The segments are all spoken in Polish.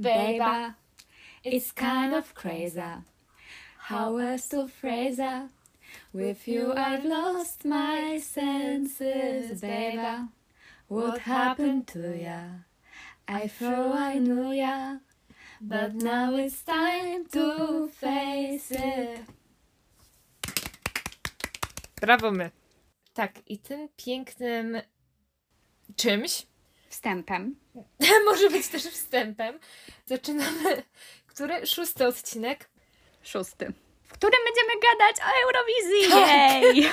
baby. It's kind of crazy. How else to phrase it? With you I've lost my senses, baby. What happened to ya? I thought I knew ya, but now it's time to face it. Brawo my. Tak, i tym pięknym czymś, Wstępem. może być też wstępem, zaczynamy, który? Szósty odcinek. Szósty. W którym będziemy gadać o Eurowizji. Tak. Jej!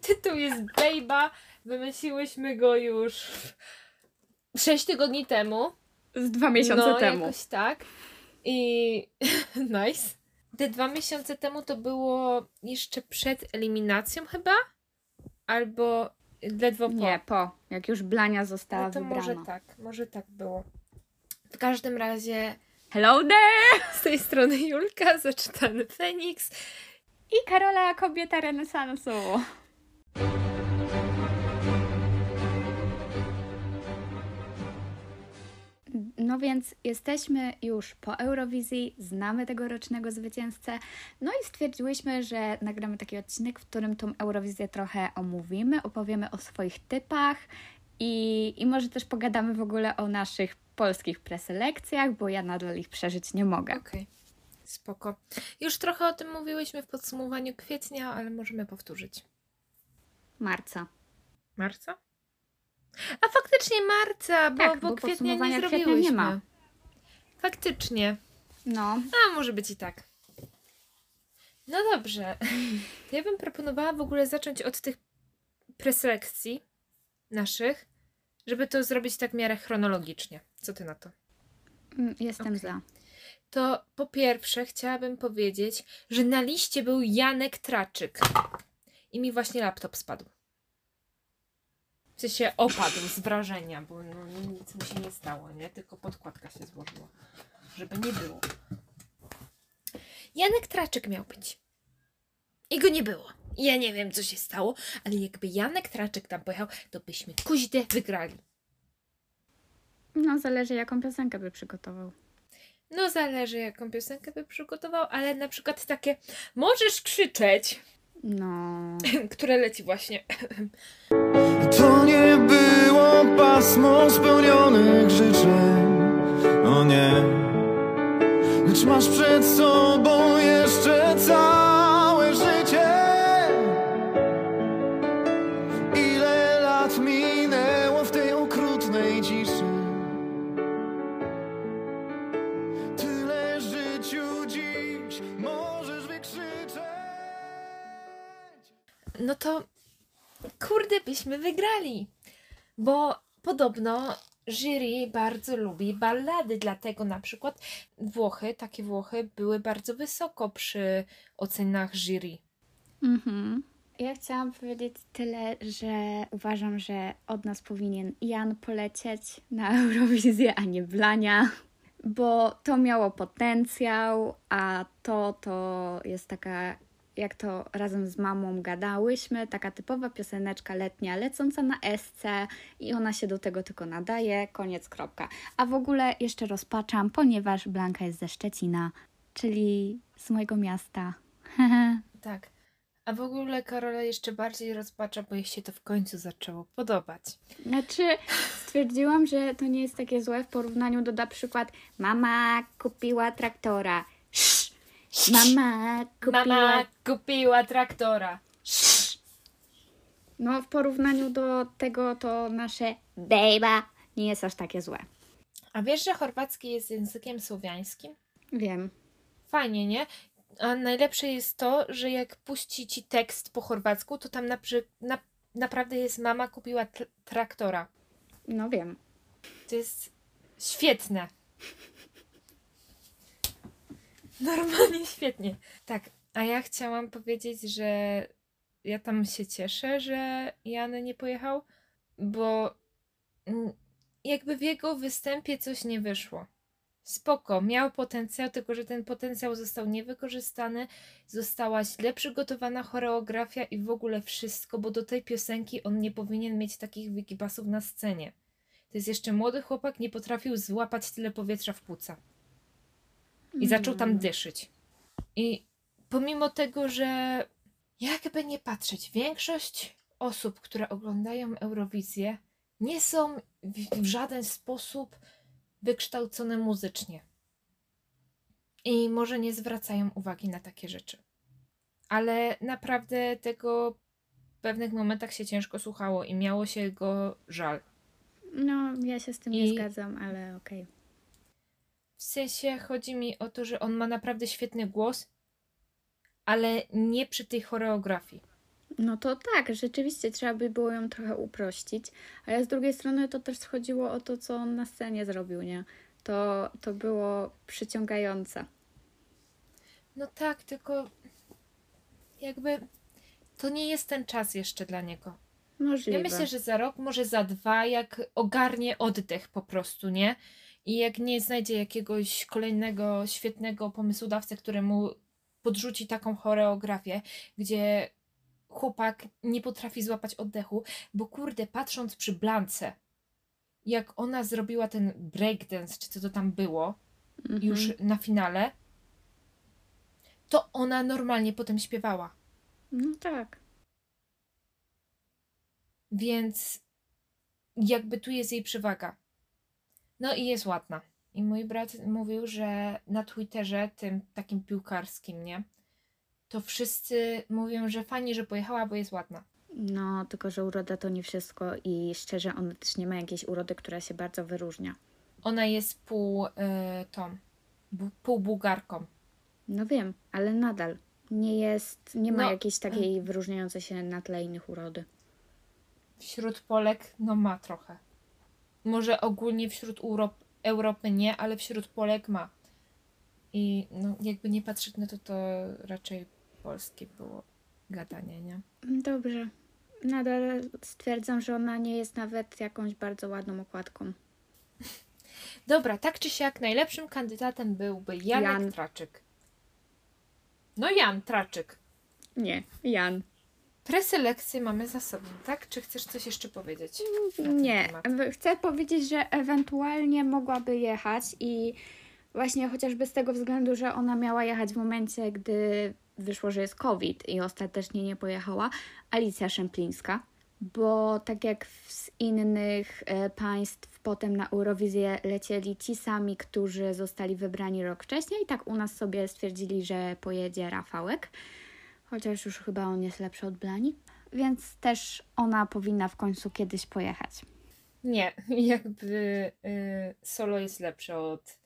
Tytuł jest Bejba. Wymyśliłyśmy go już 6 tygodni temu. Z dwa miesiące no, temu. jakoś tak. I nice. Te dwa miesiące temu to było jeszcze przed eliminacją chyba? Albo ledwo po. Nie, po. Jak już Blania została no to wybrana. może tak, może tak było. W każdym razie Hello there! z tej strony Julka, zaczytany Feniks. I Karola, kobieta renesansu. No więc jesteśmy już po Eurowizji, znamy tegorocznego zwycięzcę, no i stwierdziłyśmy, że nagramy taki odcinek, w którym tą Eurowizję trochę omówimy, opowiemy o swoich typach i, i może też pogadamy w ogóle o naszych polskich preselekcjach, bo ja nadal ich przeżyć nie mogę. Okej, spoko. Już trochę o tym mówiłyśmy w podsumowaniu kwietnia, ale możemy powtórzyć. Marca. Marca? A faktycznie marca, bo, Tak, bo, bo kwietnia nie kwietnia nie zrobiłyśmy. ma. Faktycznie. No, A może być i tak. No dobrze. Ja bym proponowała w ogóle zacząć od tych preselekcji naszych, żeby to zrobić tak w miarę chronologicznie. Co ty na to? mm, jestem Okej. za. To po pierwsze chciałabym powiedzieć, że na liście był Janek Traczyk. I mi właśnie laptop spadł. W sensie opadł z wrażenia, bo no, nic mu się nie stało, nie? Tylko podkładka się złożyła. Żeby nie było. Janek Traczyk miał być. I go nie było. Ja nie wiem, co się stało, ale jakby Janek Traczyk tam pojechał, to byśmy kuźdę wygrali. No, zależy jaką piosenkę by przygotował. No zależy jaką piosenkę by przygotował, ale na przykład takie możesz krzyczeć, No, które leci właśnie. To nie było pasmo spełnionych życzeń, o nie. Lecz masz przed sobą jeszcze całe No to kurde byśmy wygrali. Bo podobno jury bardzo lubi ballady, dlatego na przykład Włochy, takie Włochy były bardzo wysoko przy ocenach jury. mhm. Ja chciałam powiedzieć tyle, że uważam, że od nas powinien Jan polecieć na Eurowizję, a nie Blania, bo to miało potencjał, a to to jest taka, jak to razem z mamą gadałyśmy, taka typowa pioseneczka letnia, lecąca na SC i ona się do tego tylko nadaje, koniec, kropka. A w ogóle jeszcze rozpaczam, ponieważ Blanka jest ze Szczecina, czyli z mojego miasta. Tak. A w ogóle Karola jeszcze bardziej rozpacza, bo jej się to w końcu zaczęło podobać. Znaczy, stwierdziłam, że to nie jest takie złe w porównaniu do na przykład mama kupiła traktora. Mama kupiła... Mama kupiła traktora. No, w porównaniu do tego to nasze bejba nie jest aż takie złe. A wiesz, że chorwacki jest językiem słowiańskim? Wiem. Fajnie, nie? A najlepsze jest to, że jak puści ci tekst po chorwacku, to tam na, na, naprawdę jest mama kupiła tr- traktora. No wiem. To jest świetne. Normalnie świetnie. Tak, a ja chciałam powiedzieć, że ja tam się cieszę, że Jan nie pojechał, bo mm, jakby w jego występie coś nie wyszło. Spoko, miał potencjał, tylko że ten potencjał został niewykorzystany, została źle przygotowana choreografia i w ogóle wszystko, bo do tej piosenki on nie powinien mieć takich wygibasów na scenie. to jest jeszcze młody chłopak, nie potrafił złapać tyle powietrza w płuca. I zaczął tam dyszyć. I pomimo tego, że jakby nie patrzeć, większość osób, które oglądają Eurowizję, nie są w, w żaden sposób wykształcone muzycznie. I może nie zwracają uwagi na takie rzeczy. Ale naprawdę tego w pewnych momentach się ciężko słuchało i miało się go żal. No, ja się z tym nie I- zgadzam, ale okej. W sensie chodzi mi o to, że on ma naprawdę świetny głos, ale nie przy tej choreografii. No to tak, rzeczywiście trzeba by było ją trochę uprościć, ale z drugiej strony to też chodziło o to, co on na scenie zrobił, nie? To, to było przyciągające. No tak, tylko jakby to nie jest ten czas jeszcze dla niego. Możliwe. Ja myślę, że za rok, może za dwa, jak ogarnie oddech po prostu, nie? I jak nie znajdzie jakiegoś kolejnego świetnego pomysłodawcę, któremu podrzuci taką choreografię, gdzie chłopak nie potrafi złapać oddechu, bo kurde, patrząc przy Blance, jak ona zrobiła ten breakdance, czy co to tam było, Mhm. już na finale, to ona normalnie potem śpiewała. No tak. Więc jakby tu jest jej przewaga. No i jest ładna. I mój brat mówił, że na Twitterze, tym takim piłkarskim, nie? To wszyscy mówią, że fajnie, że pojechała, bo jest ładna. No, tylko że uroda to nie wszystko i szczerze, ona też nie ma jakiejś urody, która się bardzo wyróżnia. Ona jest pół y, tą, bu, pół bułgarką. No wiem, ale nadal nie jest, nie ma No, jakiejś takiej wyróżniającej się na tle innych urody. Wśród Polek, no ma trochę. Może ogólnie wśród Europ Europy nie, ale wśród Polek ma. I no, jakby nie patrzeć na to, to raczej polskie było gadanie, nie? Dobrze. Nadal stwierdzam, że ona nie jest nawet jakąś bardzo ładną okładką. Dobra, tak czy siak, najlepszym kandydatem byłby Janek Jan. Traczyk. No Jan Traczyk. Nie, Jan. Preselekcję mamy za sobą, tak? Czy chcesz coś jeszcze powiedzieć? ten Nie, chcę powiedzieć, że ewentualnie mogłaby jechać i właśnie chociażby z tego względu, że ona miała jechać w momencie, gdy wyszło, że jest COVID i ostatecznie nie pojechała, Alicja Szemplińska, bo tak jak z innych e, państw potem na Eurowizję lecieli ci sami, którzy zostali wybrani rok wcześniej, tak u nas sobie stwierdzili, że pojedzie Rafałek, chociaż już chyba on jest lepszy od Blani, więc też ona powinna w końcu kiedyś pojechać. Nie, jakby y, solo jest lepsze od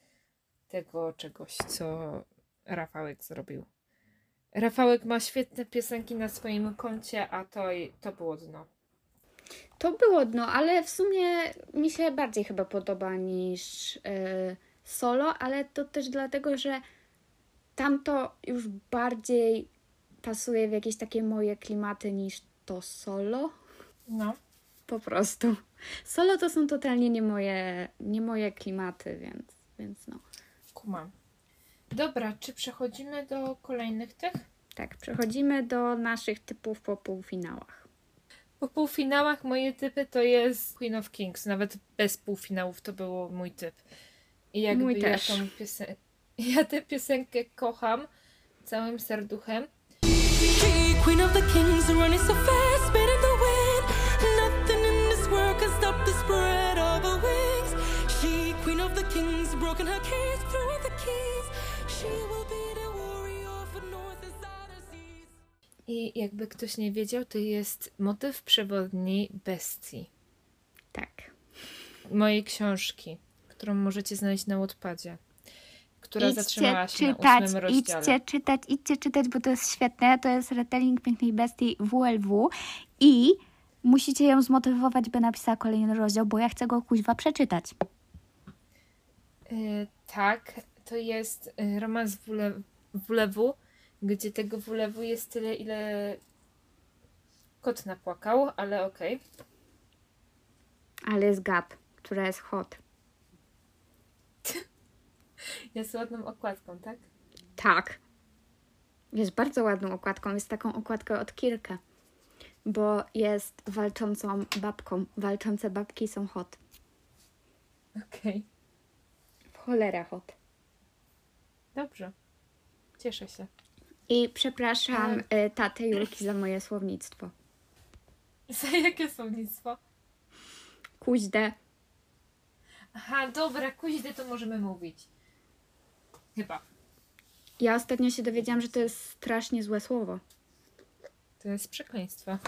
tego czegoś, co Rafałek zrobił. Rafałek ma świetne piosenki na swoim koncie, a to, to było dno. To było dno, ale w sumie mi się bardziej chyba podoba niż e, solo, ale to też dlatego, że tamto już bardziej pasuje w jakieś takie moje klimaty niż to solo. No. Po prostu. Solo to są totalnie nie moje, nie moje klimaty, więc, więc no. Kumam. Dobra, czy przechodzimy do kolejnych tych? Tak, przechodzimy do naszych typów po półfinałach. Po półfinałach moje typy to jest Queen of Kings. Nawet bez półfinałów to był mój typ. I jakby Mój ja też. tą piosen- ja tę piosenkę kocham całym serduchem. I jakby ktoś nie wiedział, to jest motyw przewodni Bestii. Tak. Mojej książki, którą możecie znaleźć na Wattpadzie. Która zatrzymała się czytać, na ósmym rozdziale. idźcie czytać, idźcie czytać, bo to jest świetne. To jest retelling Pięknej Bestii WLW i musicie ją zmotywować, by napisała kolejny rozdział, bo ja chcę go kuźwa przeczytać. Y, tak, to jest y, romans WLW, WLW, gdzie tego WLW jest tyle, ile kot napłakał, ale okej. Ale jest Gap, która jest hot. Jest ładną okładką, tak? Tak. Jest bardzo ładną okładką. Jest taką okładkę od Kirkę. Bo jest walczącą babką. Walczące babki są hot. Okej, W cholerę hot. dobrze. Cieszę się. I przepraszam y, tatę Julki za moje słownictwo. Za jakie słownictwo? Kuźdę. Aha, dobra, kuźdy to możemy mówić. Chyba. Ja ostatnio się dowiedziałam, że to jest strasznie złe słowo. To jest przekleństwo,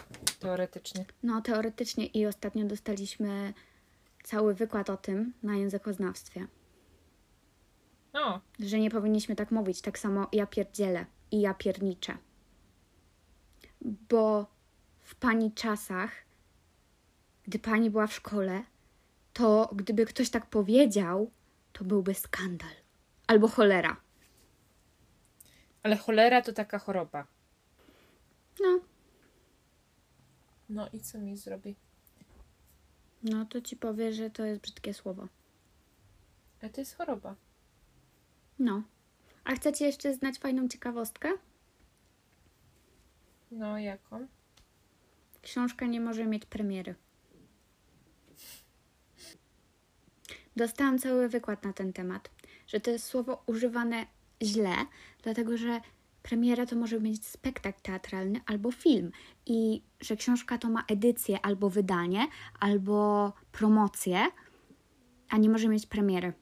teoretycznie. No, teoretycznie i ostatnio dostaliśmy cały wykład o tym na językoznawstwie. O, Że nie powinniśmy tak mówić. Tak samo ja pierdzielę i ja pierniczę. Bo w pani czasach, gdy pani była w szkole, to gdyby ktoś tak powiedział, to byłby skandal. Albo cholera. ale cholera to taka choroba. No, No i co mi zrobi? no to ci powie, że to jest brzydkie słowo. Ale to jest choroba. No. A chcecie jeszcze znać fajną ciekawostkę? No, jaką? Książka nie może mieć premiery. Dostałam cały wykład na ten temat, że to jest słowo używane źle, dlatego że premiera to może mieć spektakl teatralny albo film i że książka to ma edycję albo wydanie, albo promocję, a nie może mieć premiery.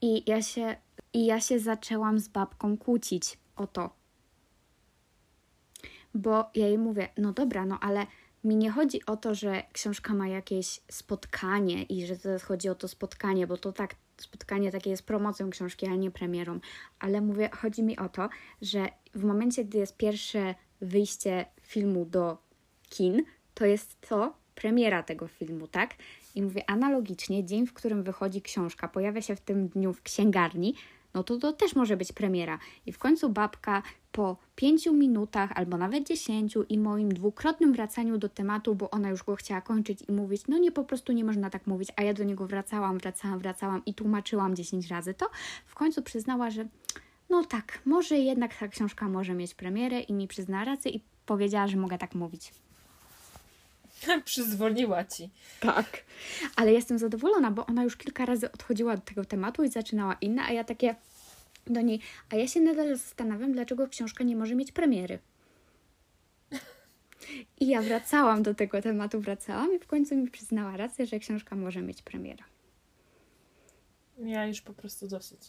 I ja się, i ja się zaczęłam z babką kłócić o to, bo ja jej mówię, no dobra, no ale mi nie chodzi o to, że książka ma jakieś spotkanie i że to chodzi o to spotkanie, bo to tak, spotkanie takie jest promocją książki, a nie premierą. Ale mówię, chodzi mi o to, że w momencie, gdy jest pierwsze wyjście filmu do kin, to jest to premiera tego filmu, tak? I mówię, analogicznie, dzień, w którym wychodzi książka, pojawia się w tym dniu w księgarni, no to to też może być premiera. I w końcu babka po pięciu minutach albo nawet dziesięciu i moim dwukrotnym wracaniu do tematu, bo ona już go chciała kończyć i mówić, no nie, po prostu nie można tak mówić, a ja do niego wracałam, wracałam, wracałam i tłumaczyłam dziesięć razy to, w końcu przyznała, że no tak, może jednak ta książka może mieć premierę i mi przyzna rację i powiedziała, że mogę tak mówić. Przyzwoliła ci. Tak. Ale jestem zadowolona, bo ona już kilka razy odchodziła od tego tematu i zaczynała inne, a ja takie do niej. A ja się nadal zastanawiam, dlaczego książka nie może mieć premiery. I ja wracałam do tego tematu, wracałam i w końcu mi przyznała rację, że książka może mieć premierę. Ja już po prostu dosyć.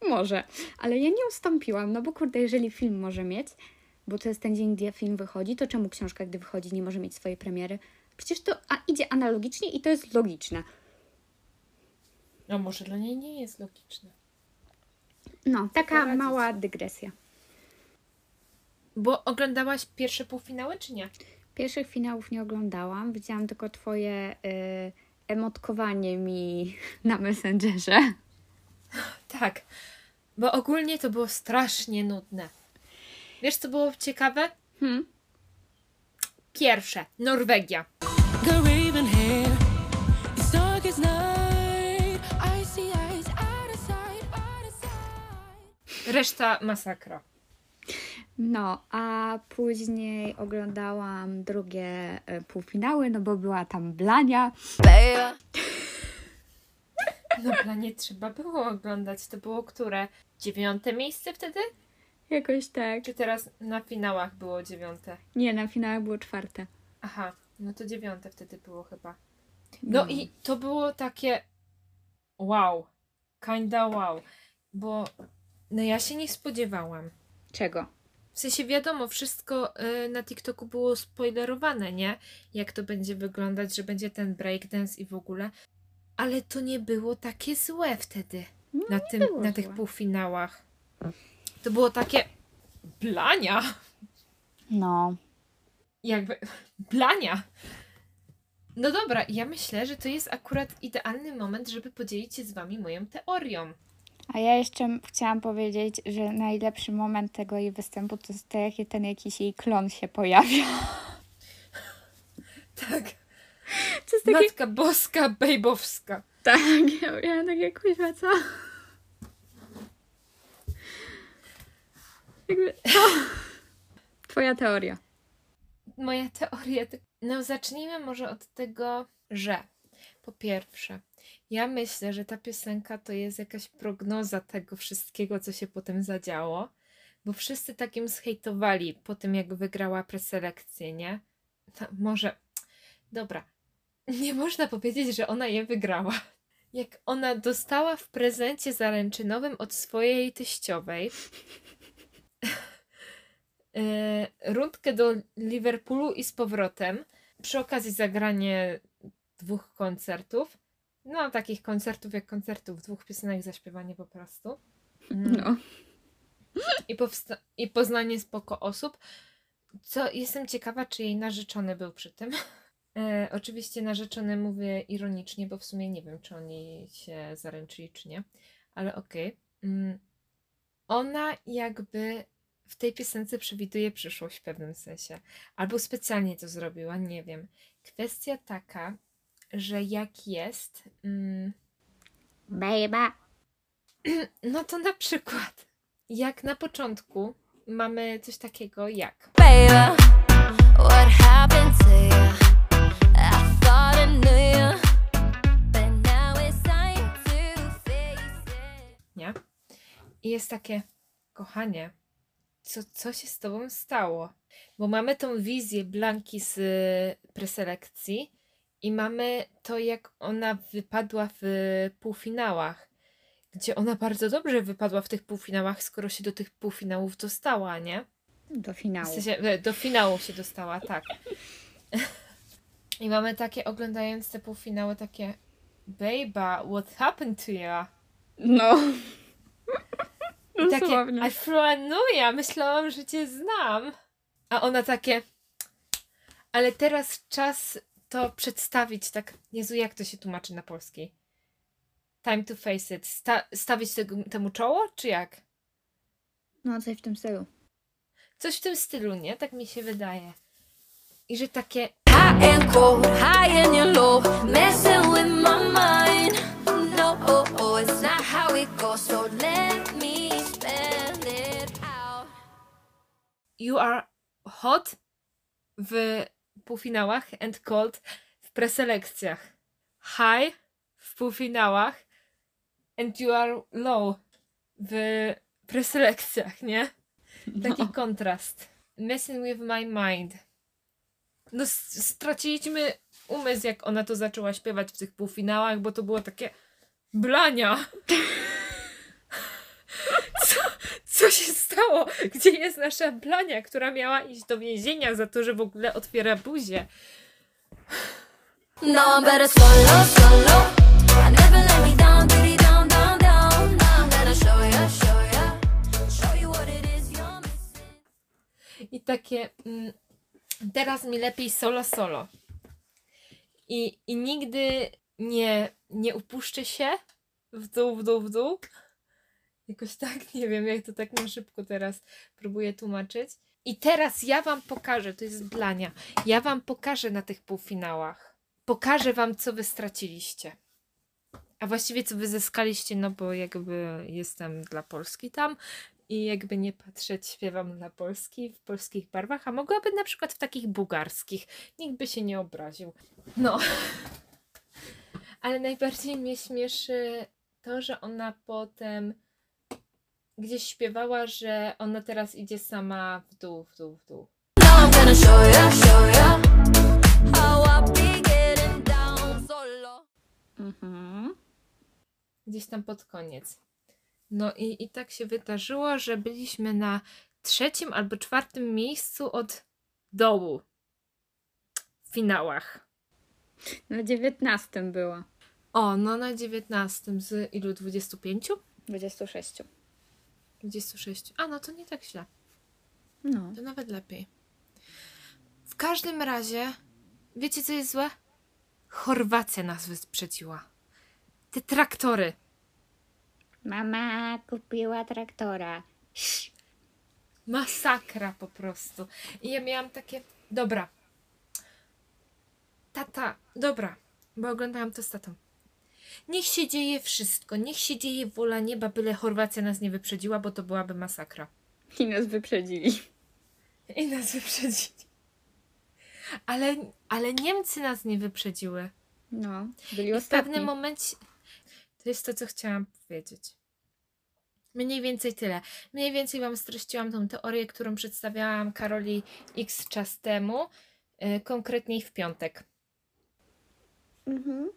Może, ale ja nie ustąpiłam, no bo kurde, jeżeli film może mieć, bo to jest ten dzień, gdzie film wychodzi, to czemu książka, gdy wychodzi, nie może mieć swojej premiery? Przecież to a, idzie analogicznie i to jest logiczne. A może dla niej nie jest logiczne. No, taka poradzić. mała dygresja. Bo oglądałaś pierwsze półfinały, czy nie? Pierwszych finałów nie oglądałam, widziałam tylko twoje y, emotkowanie mi na Messengerze. Tak. Bo ogólnie to było strasznie nudne. Wiesz, co było ciekawe? Hmm? Pierwsze. Norwegia. Reszta masakra. No, a później oglądałam drugie y, półfinały, no bo była tam Blania. No dla nie trzeba było oglądać. To było które? Dziewiąte miejsce wtedy? Jakoś tak. Czy teraz na finałach było dziewiąte? Nie, na finałach było czwarte. Aha, no to dziewiąte wtedy było chyba. No i to było takie wow. Kinda wow. Bo no ja się nie spodziewałam. Czego? W sensie wiadomo, wszystko y, na TikToku było spoilerowane, nie? Jak to będzie wyglądać, że będzie ten breakdance i w ogóle. Ale to nie było takie złe wtedy. na, tym, na tych półfinałach. To było takie blania. No. Jakby blania. No dobra, ja myślę, że to jest akurat idealny moment, żeby podzielić się z wami moją teorią. A ja jeszcze chciałam powiedzieć, że najlepszy moment tego jej występu to jest to, jak ten jakiś jej klon się pojawia. Tak. To jest takie... Matka Boska, Bejbowska. Tak, ja miałam takie kuźwa, co? Jakby... Co? Twoja teoria. Moja teoria. No, zacznijmy może od tego, że Po pierwsze, ja myślę, że ta piosenka to jest jakaś prognoza tego wszystkiego, co się potem zadziało, bo wszyscy takim zhejtowali po tym, jak wygrała preselekcję, nie? No, może, dobra, nie można powiedzieć, że ona je wygrała. Jak ona dostała w prezencie zaręczynowym od swojej teściowej rundkę do Liverpoolu i z powrotem, przy okazji zagranie dwóch koncertów, no takich koncertów jak koncertów, dwóch piosenek zaśpiewanie po prostu. Mm. No. I, powsta- I poznanie spoko osób. Co jestem ciekawa, czy jej narzeczony był przy tym. E, oczywiście narzeczony mówię ironicznie, bo w sumie nie wiem, czy oni się zaręczyli, czy nie. Ale okej. Mm. Ona jakby w tej piosence przewiduje przyszłość w pewnym sensie. Albo specjalnie to zrobiła, nie wiem. Kwestia taka, że jak jest. Mm, Baby. no to na przykład, jak na początku mamy coś takiego jak. Baby, what happened to you? I thought I knew you, I jest takie, kochanie, co, co się z tobą stało? Bo mamy tą wizję Blanki z y, preselekcji i mamy to, jak ona wypadła w półfinałach, gdzie ona bardzo dobrze wypadła w tych półfinałach, skoro się do tych półfinałów dostała, nie? Do W finału. sensie, e, do finału się dostała, tak. I mamy takie, oglądając te półfinały, takie Bejba, what happened to you? No. I takie, a flanuja, myślałam, że cię znam. A ona takie, ale teraz czas to przedstawić, tak, Jezu, jak to się tłumaczy na polski? Time to face it. Sta- stawić tego, temu czoło, czy jak? No, coś w tym stylu. Coś w tym stylu, nie? Tak mi się wydaje. I że takie, Hot and cold, high and low, messing with my mind. No, it's not how it goes, so let you are hot w półfinałach and cold w preselekcjach. High w półfinałach and you are low w preselekcjach, nie? Taki kontrast. Messing with my mind. No straciliśmy umysł, jak ona to zaczęła śpiewać w tych półfinałach, bo to było takie blania. Co, się stało? Gdzie jest nasza blania, która miała iść do więzienia za to, że w ogóle otwiera buzię? No, better solo, solo. I never let me down, diddy down, down, down. Now I'm gonna show ya, show ya, show you what it is you're missing. I takie mm, teraz mi lepiej solo solo. I, i nigdy nie, nie upuszczę się w dół, w dół, w dół. Jakoś tak, nie wiem, jak to tak na szybko teraz próbuję tłumaczyć. I teraz ja wam pokażę, to jest blania, ja wam pokażę na tych półfinałach. Pokażę wam, co wy straciliście. A właściwie co wy zyskaliście, no bo jakby jestem dla Polski tam i jakby nie patrzeć, śpiewam dla Polski w polskich barwach, a mogłaby na przykład w takich bułgarskich. Nikt by się nie obraził. No. Ale najbardziej mnie śmieszy to, że ona potem gdzieś śpiewała, że ona teraz idzie sama w dół, w dół, w dół. Mhm. Gdzieś tam pod koniec. No i, i tak się wydarzyło, że byliśmy na trzecim albo czwartym miejscu od dołu w finałach. Na dziewiętnastym była. O, no na 19 z ilu? 25? 26. 26. A, no to nie tak źle. No. To nawet lepiej. W każdym razie, wiecie co jest złe? Chorwacja nas wyprzedziła. Te traktory. Mama kupiła traktora. Masakra po prostu. I ja miałam takie, dobra. Tata, dobra, bo oglądałam to z tatą. Niech się dzieje wszystko, niech się dzieje wola nieba, byle Chorwacja nas nie wyprzedziła, bo to byłaby masakra. I nas wyprzedzili. I nas wyprzedzili. Ale, ale Niemcy nas nie wyprzedziły. No, byli I w ostatni. pewnym momencie. To jest to, co chciałam powiedzieć. Mniej więcej tyle. Mniej więcej Wam streściłam tą teorię, którą przedstawiałam Karoli X czas temu, yy, konkretniej w piątek. Mhm.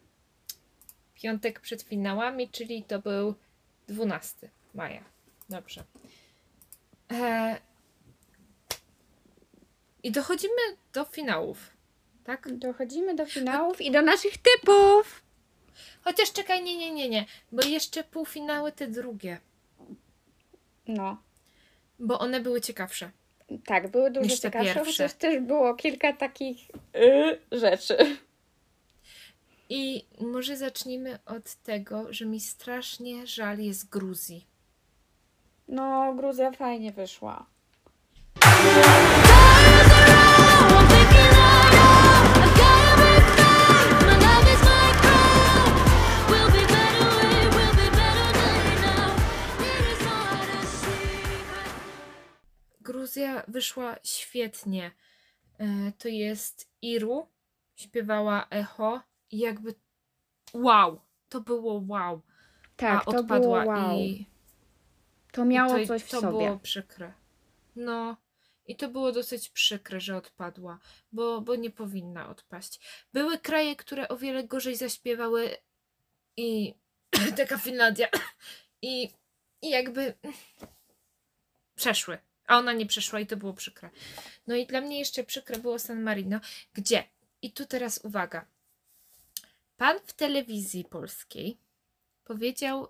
Piątek przed finałami, czyli to był 12 maja. Dobrze. E... I dochodzimy do finałów, tak? Dochodzimy do finałów i do naszych typów. Chociaż czekaj, nie, nie, nie, nie, bo jeszcze półfinały te drugie, No, bo one były ciekawsze. tak, były dużo ciekawsze, pierwsze. chociaż też było kilka takich y, rzeczy. I może zacznijmy od tego, że mi strasznie żal jest Gruzji. No, Gruzja fajnie wyszła. Gruzja wyszła świetnie. E, To jest Iru, śpiewała Echo i jakby wow, to było wow. Tak, A to odpadła było wow. i To miało i to, coś w to sobie. było przykre. No i to było dosyć przykre, że odpadła, bo, bo nie powinna odpaść. Były kraje, które o wiele gorzej zaśpiewały i taka Finlandia i, i jakby przeszły. A ona nie przeszła i to było przykre. No i dla mnie jeszcze przykre było San Marino, gdzie, i tu teraz uwaga, pan w telewizji polskiej powiedział,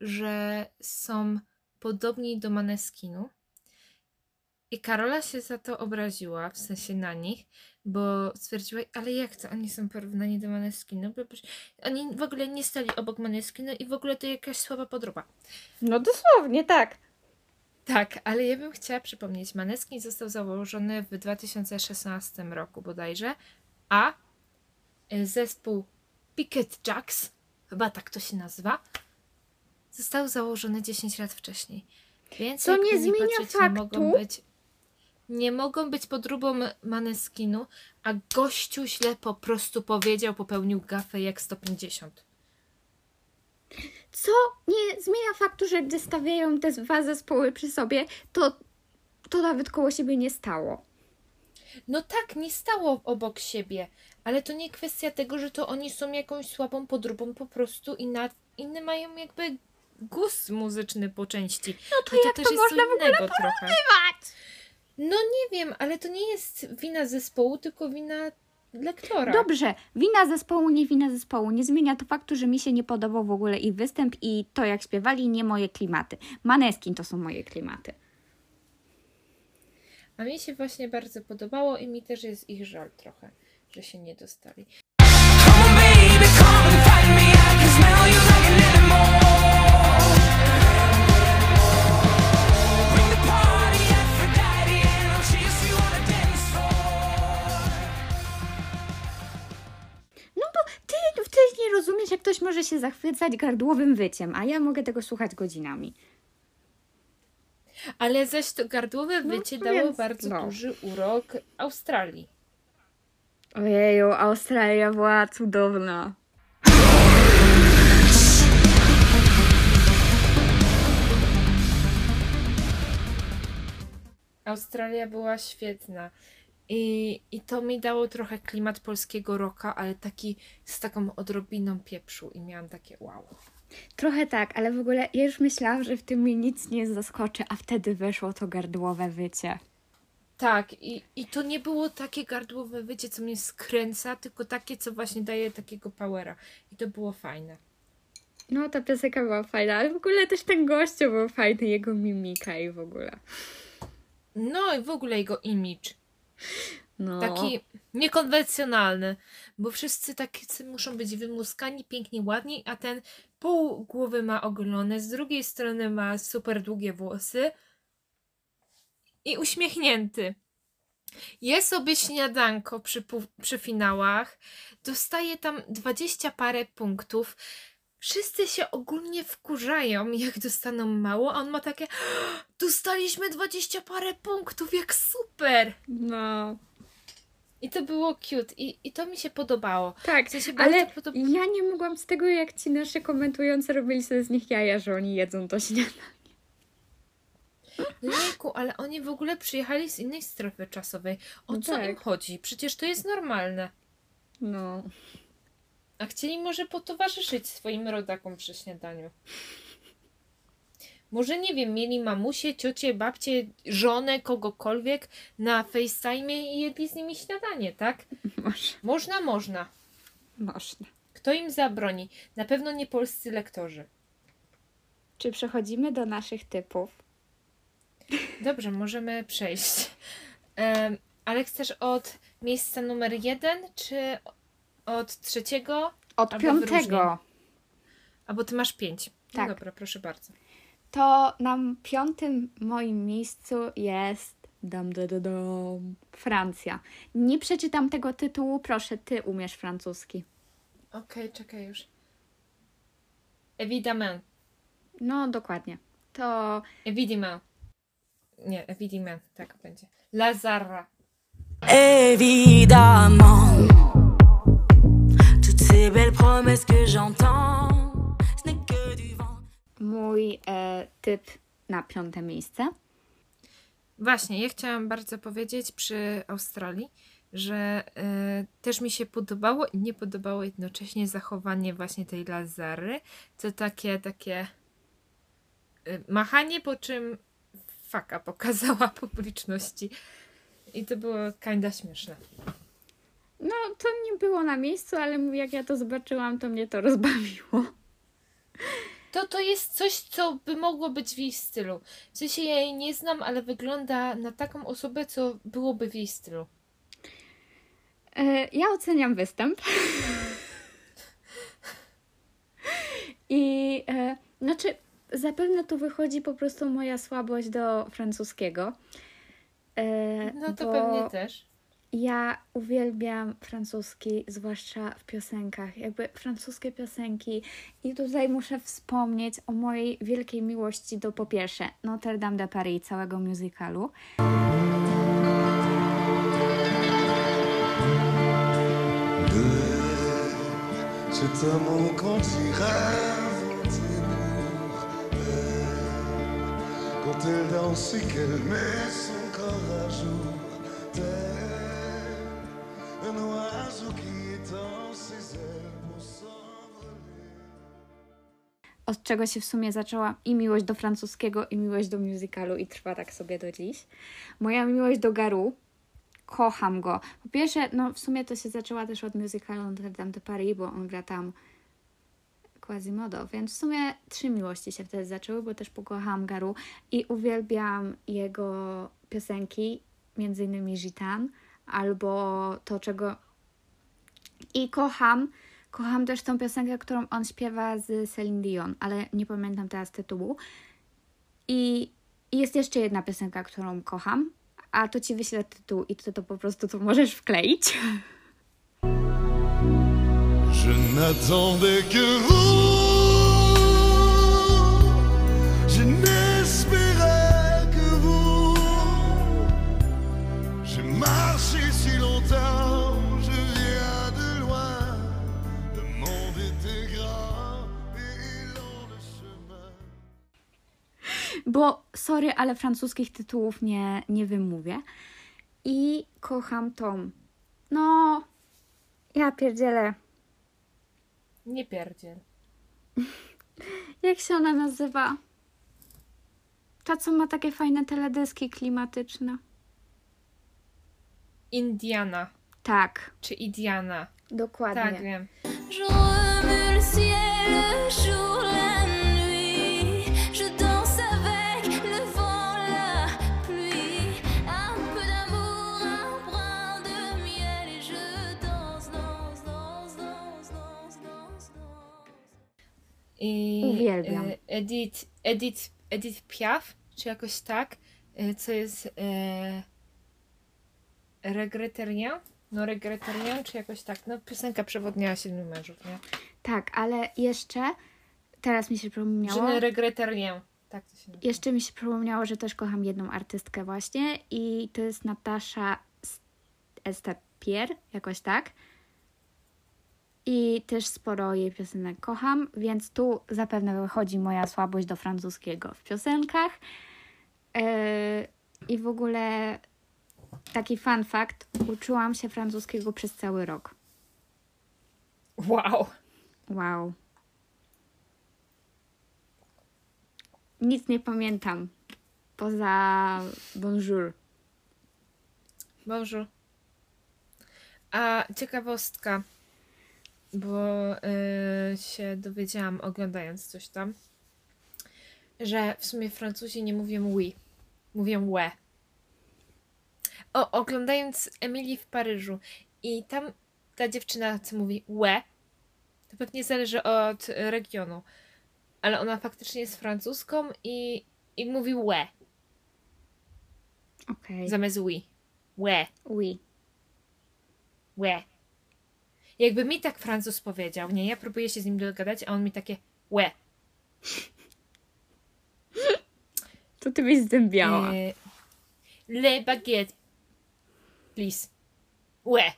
że są podobni do Maneskinu i Karola się za to obraziła, w sensie na nich, bo stwierdziła, ale jak to oni są porównani do Maneskinu? Bo oni w ogóle nie stali obok Maneskinu i w ogóle to jakaś słaba podroba. No dosłownie, tak. Tak, ale ja bym chciała przypomnieć, Maneskin został założony w 2016 roku bodajże, a y, zespół Picket Jacks, chyba tak to się nazywa, został założony 10 lat wcześniej. Więc nie zmienia patrzeć, faktu- nie mogą być nie mogą być podróbą Maneskinu, a gościu źle po prostu powiedział, popełnił gafę jak 150. Co nie zmienia faktu, że gdy stawiają te dwa zespoły przy sobie, to, to nawet koło siebie nie stało. No tak, nie stało obok siebie, ale to nie kwestia tego, że to oni są jakąś słabą podróbą po prostu i na, inne mają jakby gust muzyczny po części. No to jak to można w ogóle trochę. No nie wiem, ale to nie jest wina zespołu, tylko wina lektora. Dobrze, wina zespołu, nie wina zespołu. Nie zmienia to faktu, że mi się nie podobał w ogóle ich występ i to, jak śpiewali, nie moje klimaty. Maneskin to są moje klimaty. A mi się właśnie bardzo podobało i mi też jest ich żal trochę, że się nie dostali. No bo ty, ty nie rozumiesz, jak ktoś może się zachwycać gardłowym wyciem, a ja mogę tego słuchać godzinami. Ale zaś to gardłowe No, wycie to dało więc, bardzo no. duży urok Australii. Ojeju, Australia była cudowna. Australia była świetna. I, I to mi dało trochę klimat polskiego rocka, ale taki z taką odrobiną pieprzu i miałam takie wow. Trochę tak, ale w ogóle ja już myślałam, że w tym mnie nic nie zaskoczy, a wtedy weszło to gardłowe wycie. Tak, i, i to nie było takie gardłowe wycie, co mnie skręca, tylko takie, co właśnie daje takiego powera. I to było fajne. No, ta piosenka była fajna, ale w ogóle też ten gościu był fajny, jego mimika i w ogóle. No i w ogóle jego image. No. Taki niekonwencjonalny, bo wszyscy tacy muszą być wymuskani, pięknie, ładni, a ten pół głowy ma ogolone, z drugiej strony ma super długie włosy i uśmiechnięty. Je sobie śniadanko przy, przy finałach, dostaje tam 20 parę punktów. Wszyscy się ogólnie wkurzają, jak dostaną mało, a on ma takie dostaliśmy 20 parę punktów, jak super! No. I to było cute i, i to mi się podobało. Tak, W sensie bardzo ale podoba- ja nie mogłam z tego, jak ci nasi komentujący robili sobie z nich jaja, że oni jedzą to śniadanie. Jejku, ale oni w ogóle przyjechali z innej strefy czasowej. O No co tak. im chodzi? Przecież to jest normalne. No. A chcieli może potowarzyszyć swoim rodakom przy śniadaniu. Może nie wiem, mieli mamusie, ciocie, babcie, żonę, kogokolwiek na FaceTime i jedli z nimi śniadanie, tak? Może. Można, można. Można. Kto im zabroni? Na pewno nie polscy lektorzy. Czy przechodzimy do naszych typów? Dobrze, możemy przejść. Em, ale chcesz od miejsca numer jeden, czy od trzeciego? Od Albo piątego. wyróżnień. A bo ty masz pięć. Tak. No dobra, proszę bardzo. To na piątym moim miejscu jest dam, dam, dam, dam, Francja. Nie przeczytam tego tytułu, proszę, ty umiesz francuski. Okej, czekaj już. Évidemment. No, dokładnie. To Évidemment. Nie, évidemment, tak będzie. Lazara. Évidemment, toutes ces belles promesses que j'entends, ce n'est que du vent. mój e, typ na piąte miejsce. Właśnie, ja chciałam bardzo powiedzieć przy Australii, że e, też mi się podobało i nie podobało jednocześnie zachowanie właśnie tej Lazary. To takie, takie e, machanie, po czym faka pokazała publiczności. I to było kinda śmieszne. No, to nie było na miejscu, ale jak ja to zobaczyłam, to mnie to rozbawiło. To to jest coś, co by mogło być w jej stylu. W sensie ja jej nie znam, ale wygląda na taką osobę, co byłoby w jej stylu. E, ja oceniam występ. I e, znaczy, zapewne tu wychodzi po prostu moja słabość do francuskiego. E, No to bo pewnie też. Ja uwielbiam francuski, zwłaszcza w piosenkach, jakby francuskie piosenki. I tutaj muszę wspomnieć o mojej wielkiej miłości do po pierwsze Notre Dame de Paris, całego musicalu. Cet Od czego się w sumie zaczęła i miłość do francuskiego, i miłość do musicalu, i trwa tak sobie do dziś. Moja miłość do Garu, kocham go. Po pierwsze, no w sumie to się zaczęła też od musicalu Notre Dame de Paris, bo on gra tam Quasimodo, więc w sumie trzy miłości się wtedy zaczęły, bo też pokochałam Garu i uwielbiam jego piosenki, między innymi Gitan, albo to, czego... I kocham, kocham też tą piosenkę, którą on śpiewa z Celine Dion, ale nie pamiętam teraz tytułu. I jest jeszcze jedna piosenka, którą kocham, a to ci wyślę tytuł i ty to po prostu to możesz wkleić. Je n'attendais que vous. Bo sorry, ale francuskich tytułów nie, nie wymówię. I kocham tą. No, ja pierdzielę. Nie pierdziel. Jak się ona nazywa? Ta, co ma takie fajne teledyski klimatyczne. Indiana. Tak, Czy Idiana. dokładnie. Tak, wiem. Je Uwielbiam. e, Edith, Edith, Edith Piaf, czy jakoś tak, e, co jest e? No Regretterien, czy jakoś tak. No piosenka przewodniała siedmiu mężów, nie? Tak, ale jeszcze teraz mi się przypomniało. Żeny Regretterien. Tak to się nazywa. Jeszcze mi się przypomniało, że też kocham jedną artystkę właśnie i to jest Natasza. Pierre, jakoś tak. I też sporo jej piosenek kocham, więc tu zapewne wychodzi moja słabość do francuskiego w piosenkach. Yy, I w ogóle taki fun fact, uczyłam się francuskiego przez cały rok. Wow. Wow. Nic nie pamiętam poza bonjour. Bonjour. A ciekawostka, bo y, się dowiedziałam oglądając coś tam, że w sumie Francuzi nie mówią oui, mówią łe. O, oglądając Emilii w Paryżu i tam ta dziewczyna, co mówi łe, to pewnie zależy od regionu, ale ona faktycznie jest francuską i, i mówi łe Okej. zamiast oui. Łe. Oui. Łe. Jakby mi tak Francuz powiedział, nie, ja próbuję się z nim dogadać, a on mi takie łe. To ty byś zdębiała. E, le baguette, please. Łe.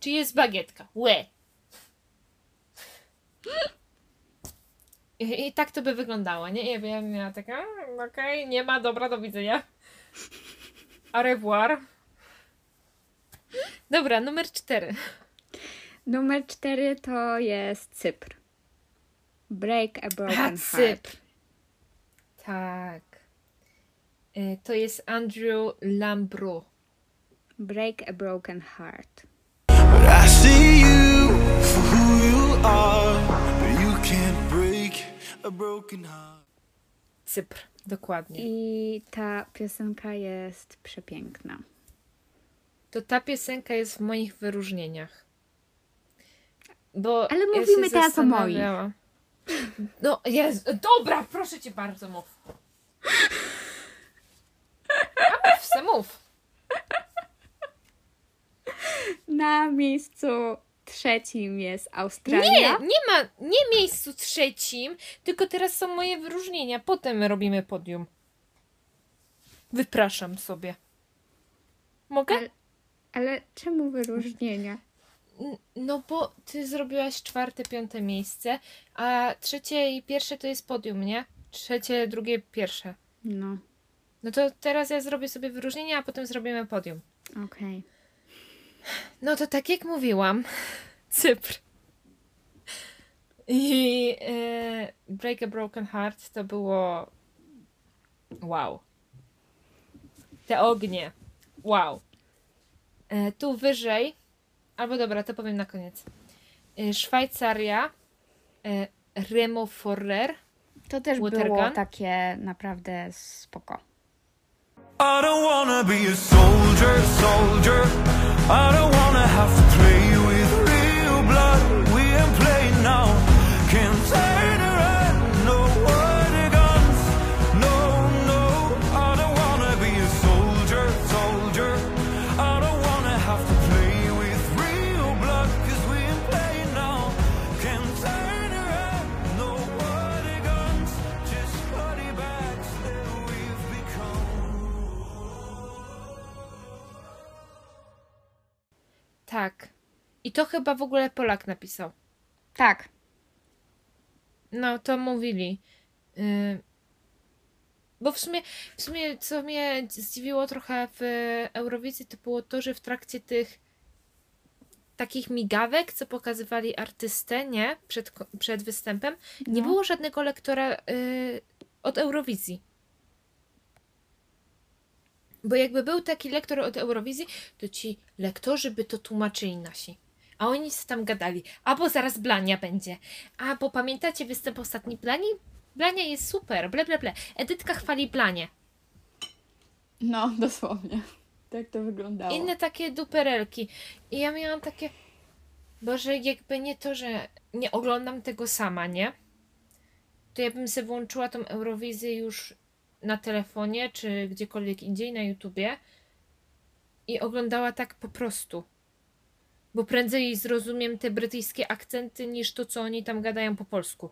Czy jest bagietka? Łe. I, I tak to by wyglądało, nie? Ja bym miała taka, "Mm, okej, nie ma, dobra, do widzenia. Au revoir. Dobra, numer cztery. Numer cztery to jest Cypr. Break a broken A, heart. Cypr. Tak. E, To jest Andrew Lambro. Break a broken heart. But I see you for who you are. But you can't break a broken heart. Cypr, dokładnie. I ta piosenka jest przepiękna. To ta piosenka jest w moich wyróżnieniach. Bo Ale ja mówimy teraz o moich. No, jest. Dobra, proszę cię bardzo, mów. A mów, se mów. Na miejscu trzecim jest Australia. Nie, nie ma, nie miejscu trzecim, tylko teraz są moje wyróżnienia. Potem robimy podium. Wypraszam sobie. Mogę? Ale, ale czemu wyróżnienia? No bo ty zrobiłaś czwarte, piąte miejsce, a trzecie i pierwsze to jest podium, nie? Trzecie, drugie, pierwsze. No, No to teraz ja zrobię sobie wyróżnienia, a potem zrobimy podium. okej. No to tak jak mówiłam, Cypr. I e, Break a Broken Heart to było wow. Te ognie. Wow. E, tu wyżej, albo dobra, to powiem na koniec. E, Szwajcaria, e, Remo Forrer. To też było Watergun? takie naprawdę spoko. I don't wanna be a soldier, soldier. I don't wanna have to play with Tak. I to chyba w ogóle Polak napisał. Tak, No, to mówili. Y, Bo w sumie, w sumie, co mnie zdziwiło trochę w Eurowizji, to było to, że w trakcie tych takich migawek, co pokazywali artystę, nie? Przed, przed występem, nie No. było żadnego lektora y, od Eurowizji. Bo jakby był taki lektor od Eurowizji, to ci lektorzy by to tłumaczyli nasi. A oni się tam gadali. Albo zaraz Blania będzie. A bo pamiętacie występ ostatni Blani? Blania jest super, ble ble ble. Edytka chwali Blanie. no dosłownie. Tak to wyglądało. Inne takie duperelki. I ja miałam takie. Boże, jakby nie to, że nie oglądam tego sama, nie? To ja bym sobie włączyła tą Eurowizję już na telefonie, czy gdziekolwiek indziej na YouTubie i oglądała tak po prostu. Bo prędzej zrozumiem te brytyjskie akcenty niż to, co oni tam gadają po polsku.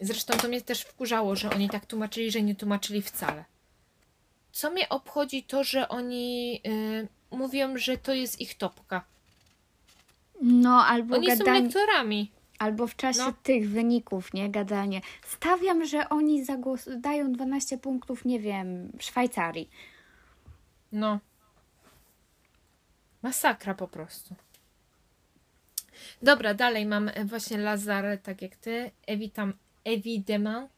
Zresztą to mnie też wkurzało, że oni tak tłumaczyli, że nie tłumaczyli wcale. co mnie obchodzi to, że oni y, mówią, że to jest ich topka. No, albo Oni są lektorami. Albo w czasie No. tych wyników, nie? Gadanie. Stawiam, że oni zagłos- dają 12 punktów, nie wiem, Szwajcarii. No. Masakra po prostu. Dobra, dalej mam e, właśnie Lazarę, tak jak ty. Evitam, Evidemment.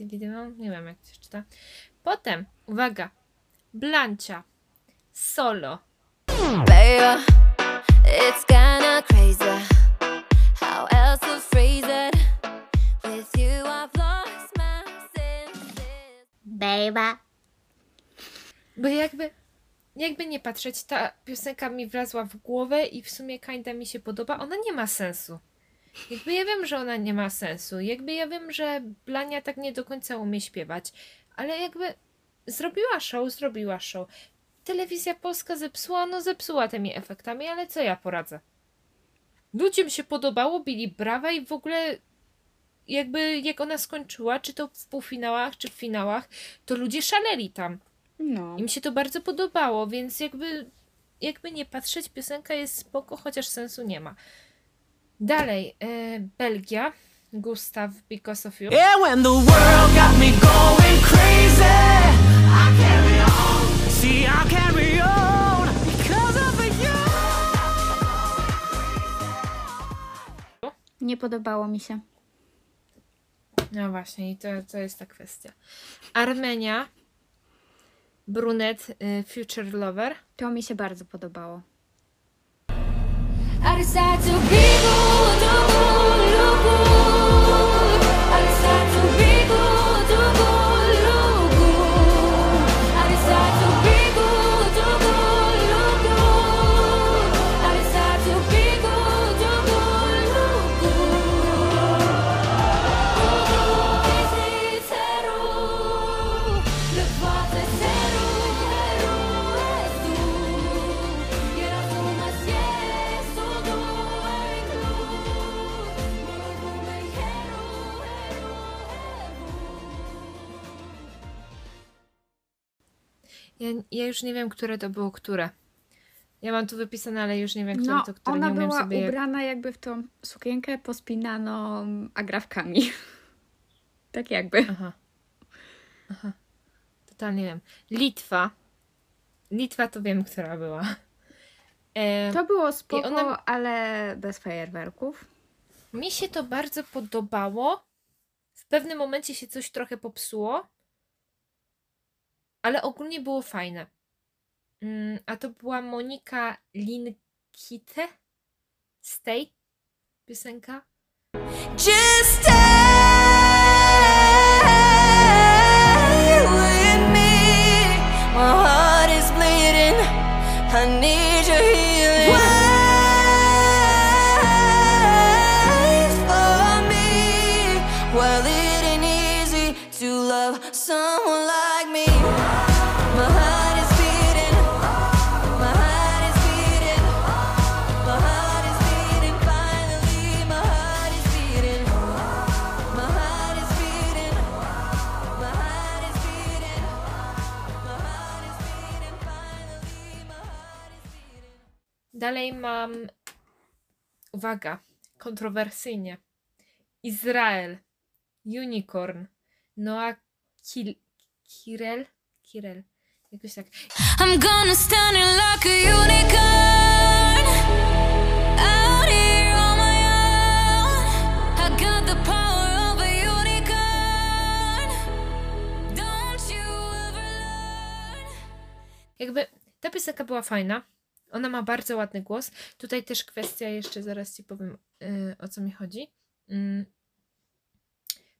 Evidemment? Nie wiem jak to się czyta. Potem, uwaga, Blancia, Solo. Baby, it's kinda crazy. How else to phrase it? With you, I've lost my senses. Baby. Bo jakby, jakby nie patrzeć, ta piosenka mi wlazła w głowę i w sumie kinda mi się podoba. Ona nie ma sensu. Jakby ja wiem, że ona nie ma sensu. Jakby ja wiem, że Blania tak nie do końca umie śpiewać. Ale jakby zrobiła show, zrobiła show. Telewizja polska zepsuła, no zepsuła tymi efektami, ale co ja poradzę? Ludziom się podobało, bili brawa i w ogóle jakby jak ona skończyła, czy to w półfinałach, czy w finałach, to ludzie szaleli tam. No. I mi się to bardzo podobało, więc jakby, jakby nie patrzeć, piosenka jest spoko, chociaż sensu nie ma. Dalej, e, Belgia, Gustav, Because of You. Yeah, when the world got me going crazy, I carry on. See, I carry Nie podobało mi się. No właśnie, i to, to jest ta kwestia. Armenia, Brunet, y, Future Lover. To mi się bardzo podobało. To be Ja, ja już nie wiem, które to było które. Ja mam tu wypisane, ale już nie wiem, które No, to które. ona nie była sobie... jak- ubrana jakby w tą sukienkę pospinaną agrafkami. tak jakby. Aha. Aha. Totalnie wiem. Litwa. Litwa to wiem, która była. E, To było spoko, ona- ale bez fajerwerków. Mi się to bardzo podobało. W pewnym momencie się coś trochę popsuło. Ale ogólnie było fajne. Mm, a to była Monika Linkite. Stay. Piosenka. Just stay with me. My heart is bleeding. I need Dalej mam. Uwaga. Kontrowersyjnie. Izrael. Unicorn. Noah Kil Kirel. Kirel. Jakoś tak. I'm gonna stand it like a unicorn out here on my own. I got the power of a unicorn. Don't you ever learn? Jakby ta piosenka była fajna. Ona ma bardzo ładny głos. Tutaj też kwestia, jeszcze zaraz ci powiem yy, o co mi chodzi. Mm.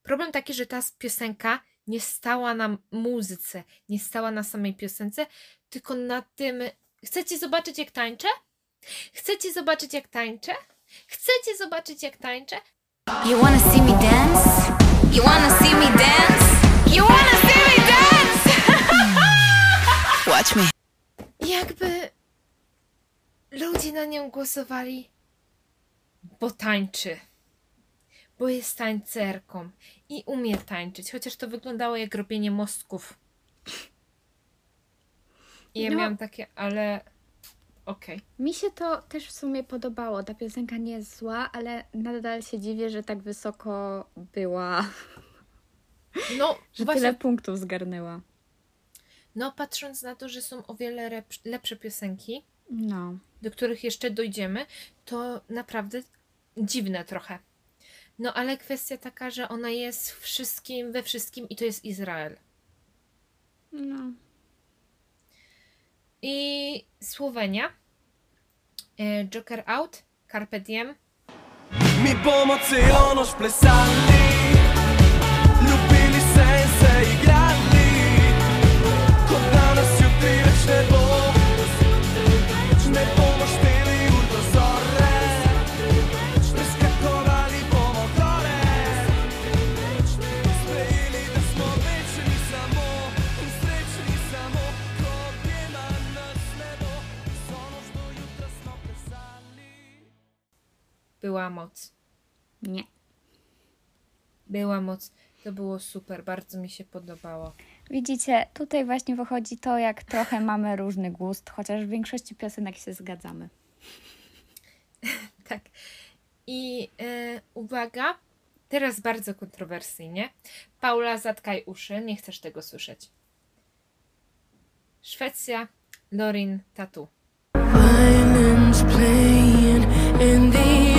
Problem taki, że ta piosenka nie stała na muzyce, nie stała na samej piosence, tylko na tym. Chcecie zobaczyć, jak tańczę? Chcecie zobaczyć, jak tańczę? Chcecie zobaczyć, jak tańczę? You wanna see me dance? You wanna see me dance? You wanna see me dance? Watch me. Jakby ludzie na nią głosowali, bo tańczy. Bo jest tańcerką i umie tańczyć, chociaż to wyglądało jak robienie mostków. I ja No. miałam takie, ale okej. Mi się to też w sumie podobało. Ta piosenka nie jest zła, ale nadal się dziwię, że tak wysoko była, No, że właśnie, tyle punktów zgarnęła. no patrząc na to, że są o wiele lepsze piosenki, No. Do których jeszcze dojdziemy, to naprawdę dziwne trochę. No ale kwestia taka, że ona jest wszystkim we wszystkim i to jest Izrael. No. I Słowenia. E, Joker Out, Carpe Diem. Mi pomocy onoś plesali Była moc. Nie. Była moc. To było super, bardzo mi się podobało. Widzicie, tutaj właśnie wychodzi to, jak trochę mamy różny gust, chociaż w większości piosenek się zgadzamy. Tak. I e, uwaga, teraz bardzo kontrowersyjnie. Paula, zatkaj uszy, nie chcesz tego słyszeć. Szwecja, Lorin, Tatu. Violins playing and the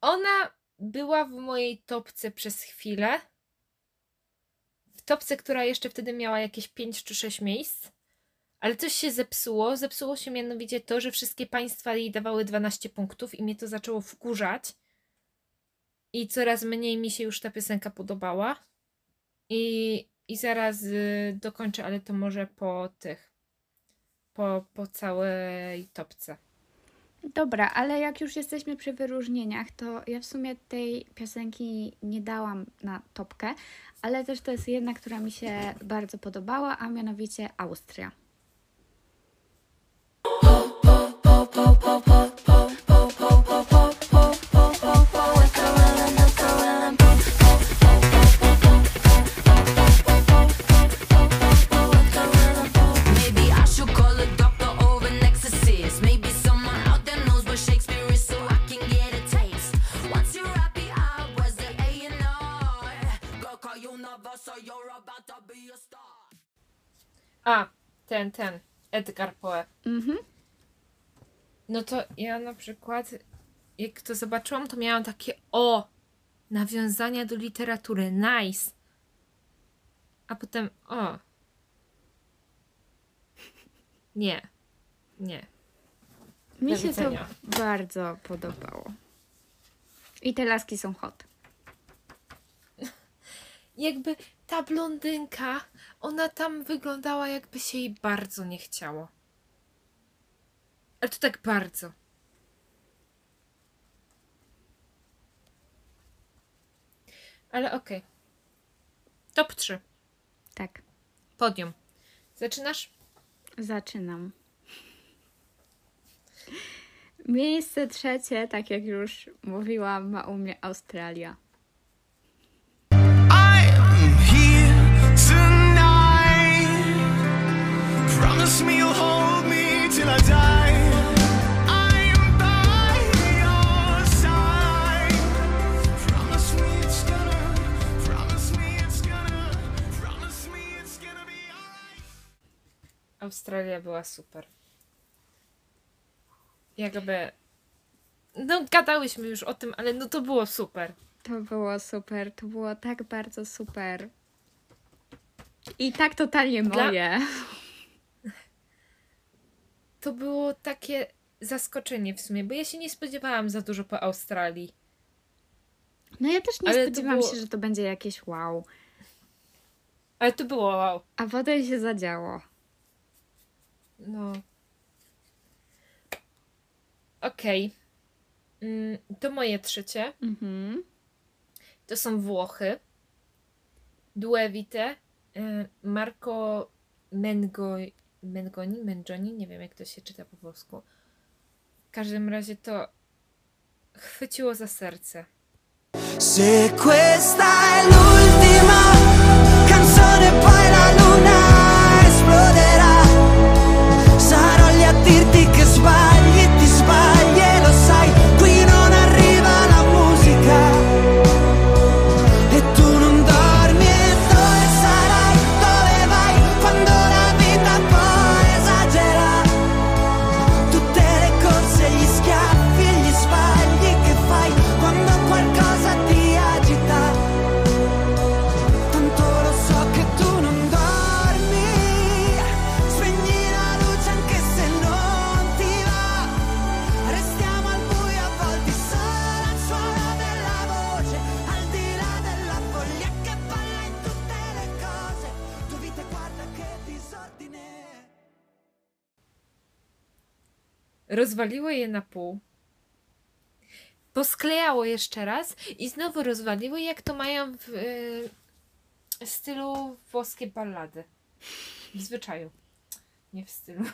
Ona była w mojej topce przez chwilę. W topce, która jeszcze wtedy miała jakieś 5 czy 6 miejsc. Ale coś się zepsuło. Zepsuło się mianowicie to, że wszystkie państwa jej dawały 12 punktów i mnie to zaczęło wkurzać. I coraz mniej mi się już ta piosenka podobała. I, i zaraz y, dokończę, ale to może po tych. Po, po całej topce. Dobra, ale jak już jesteśmy przy wyróżnieniach, to ja w sumie tej piosenki nie dałam na topkę, ale też to jest jedna, która mi się bardzo podobała, a mianowicie Austria. Ten. Edgar Poe. Mhm. No to ja na przykład, jak to zobaczyłam, to miałam takie o, nawiązania do literatury, nice. A potem o. Nie. Nie. Mi się to bardzo podobało. I te laski są hot. Jakby ta blondynka, ona tam wyglądała jakby się jej bardzo nie chciało. Ale to tak bardzo. Ale okej. Top 3. Tak, Podium. Zaczynasz? zaczynam. Miejsce trzecie, tak jak już mówiłam, ma u mnie Australia. Promise me you'll hold me till I die. I'm by your side. Promise me it's gonna. Promise me it's gonna. Promise me it's gonna be alright. Australia była super. Jakby. No, gadałyśmy już o tym, ale no to było super. To było super, to było tak bardzo super. I tak totalnie Dla- moje. To było takie zaskoczenie w sumie, bo ja się nie spodziewałam za dużo po Australii. No ja też nie Ale spodziewałam było- się, że to będzie jakieś wow. Ale to było wow. A potem się zadziało. No. Okej. Mm, To moje trzecie. Mhm. To są Włochy. Due Vite. y, Marco Mengo, Mengoni, Mengoni, nie wiem jak to się czyta po włosku. W każdym razie to chwyciło za serce. Se Rozwaliło je na pół. Posklejało jeszcze raz i znowu rozwaliło, jak to mają w y, stylu włoskie ballady. W zwyczaju. Nie w stylu.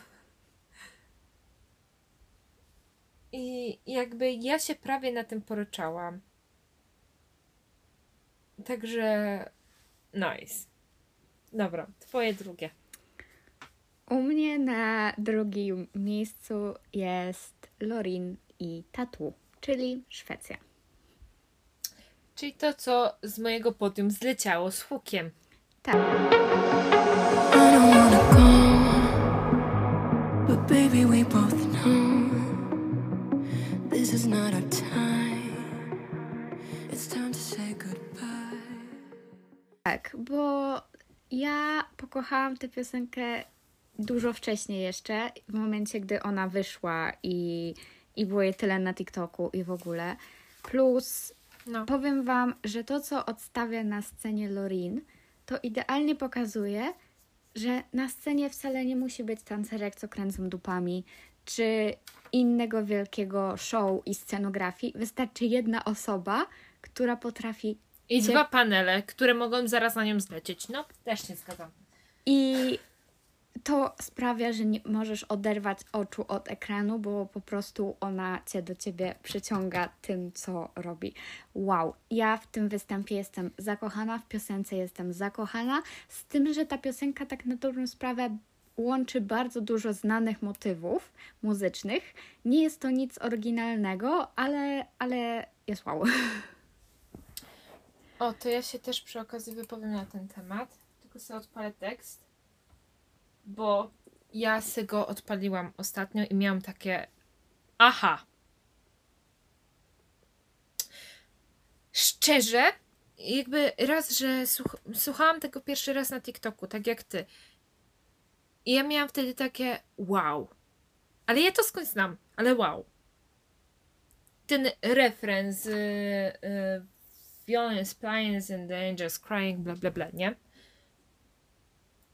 I jakby ja się prawie na tym poryczałam. Także nice. Dobra, twoje drugie. U mnie na drugim miejscu jest Lorin i Tatu, czyli Szwecja. Czyli to, co z mojego podium zleciało z hukiem. Tak. Tak, bo ja pokochałam tę piosenkę dużo wcześniej jeszcze, w momencie, gdy ona wyszła i, i było jej tyle na TikToku i w ogóle. Plus No. powiem Wam, że to, co odstawia na scenie Lorin, to idealnie pokazuje, że na scenie wcale nie musi być tancerek, co kręcą dupami, czy innego wielkiego show i scenografii. Wystarczy jedna osoba, która potrafi I dwa panele, które mogą zaraz na nią zlecieć. No, też się zgadzam. I to sprawia, że nie możesz oderwać oczu od ekranu, bo po prostu ona cię do ciebie przyciąga tym, co robi. Wow, ja w tym występie jestem zakochana, w piosence jestem zakochana, z tym, że ta piosenka tak na dobrą sprawę łączy bardzo dużo znanych motywów muzycznych. Nie jest to nic oryginalnego, ale, ale jest wow. O, to ja się też przy okazji wypowiem na ten temat. Tylko sobie odpalę tekst. Bo ja se go odpaliłam ostatnio i miałam takie aha. Szczerze, jakby raz, że słuch słuchałam tego pierwszy raz na TikToku, tak jak ty. I ja miałam wtedy takie wow. Ale ja to skądś znam, ale wow. Ten refren z y, y, violence, pliance and dangers, crying, bla bla bla, nie?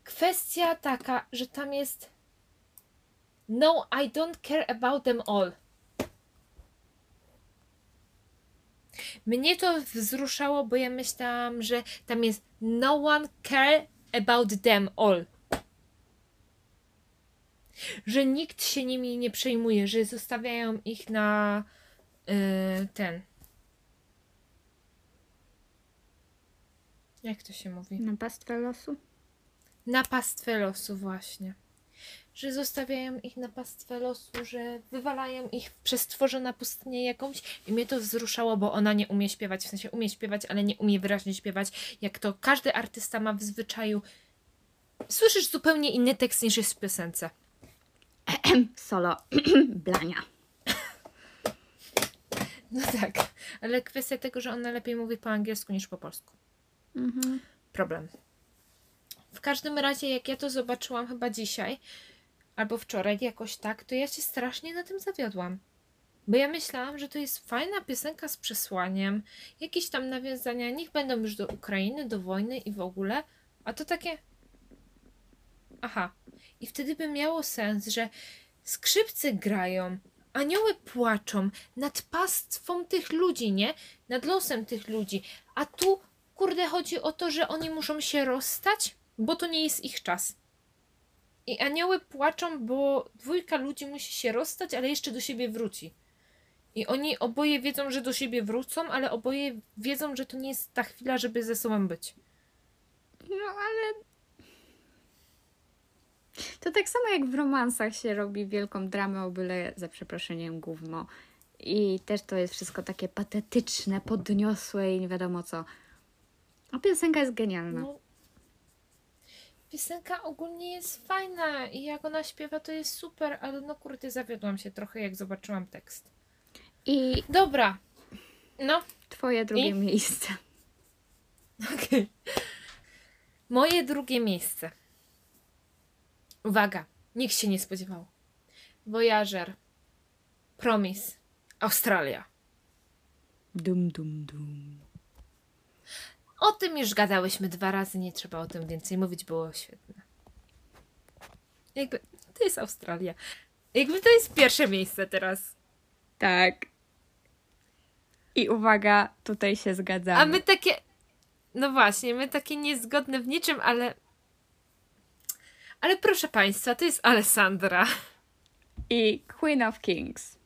Kwestia taka, że tam jest No, I don't care about them all. Mnie to wzruszało, bo ja myślałam, że tam jest No one care about them all. Że nikt się nimi nie przejmuje, że zostawiają ich na y, ten. Jak to się mówi? Na pastwę losu? Na pastwę losu, właśnie. Że zostawiają ich na pastwę losu, że wywalają ich przez stworzona pustynię jakąś i mnie to wzruszało, bo ona nie umie śpiewać, w sensie umie śpiewać, ale nie umie wyraźnie śpiewać, jak to każdy artysta ma w zwyczaju. Słyszysz zupełnie inny tekst niż jest w piosence. Solo Blania. No tak, ale kwestia tego, że ona lepiej mówi po angielsku niż po polsku. Mhm. problem. W każdym razie, jak ja to zobaczyłam chyba dzisiaj albo wczoraj jakoś tak, to ja się strasznie na tym zawiodłam. Bo ja myślałam, że to jest fajna piosenka z przesłaniem, jakieś tam nawiązania, niech będą już do Ukrainy, do wojny i w ogóle, a to takie. Aha. I wtedy by miało sens, że skrzypce grają, anioły płaczą nad pastwą tych ludzi, nie? Nad losem tych ludzi. A tu, kurde, chodzi o to, że oni muszą się rozstać, bo to nie jest ich czas. I anioły płaczą, bo dwójka ludzi musi się rozstać, ale jeszcze do siebie wróci. I oni oboje wiedzą, że do siebie wrócą, ale oboje wiedzą, że to nie jest ta chwila, żeby ze sobą być. No ale. To tak samo jak w romansach się robi wielką dramę o byle za przeproszeniem gówno. I też to jest wszystko takie patetyczne, podniosłe i nie wiadomo co. A piosenka jest genialna. No, piosenka ogólnie jest fajna i jak ona śpiewa, to jest super, ale no kurde, zawiodłam się trochę, jak zobaczyłam tekst. I Dobra. No, twoje drugie I? miejsce. okej. Moje drugie miejsce. Uwaga, nikt się nie spodziewał. Voyager. Promise. Australia. Dum, dum, dum. O tym już gadałyśmy dwa razy, nie trzeba o tym więcej mówić, było świetne. Jakby, to jest Australia. Jakby to jest pierwsze miejsce teraz. Tak. I uwaga, tutaj się zgadzamy. A my takie. No właśnie, my takie niezgodne w niczym, ale. Ale proszę Państwa, to jest Alessandra. I Queen of Kings.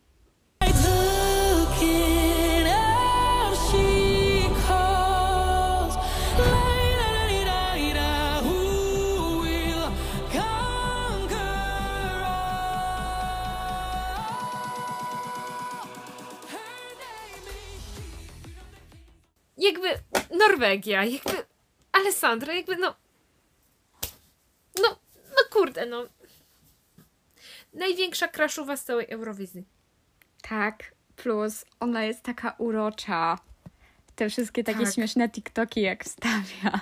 Jakby Norwegia, jakby Alessandra, jakby no. No, no kurde, no. Największa kraszuwa z całej Eurowizji. Tak, plus ona jest taka urocza. Te wszystkie takie Tak. śmieszne TikToki jak wstawia.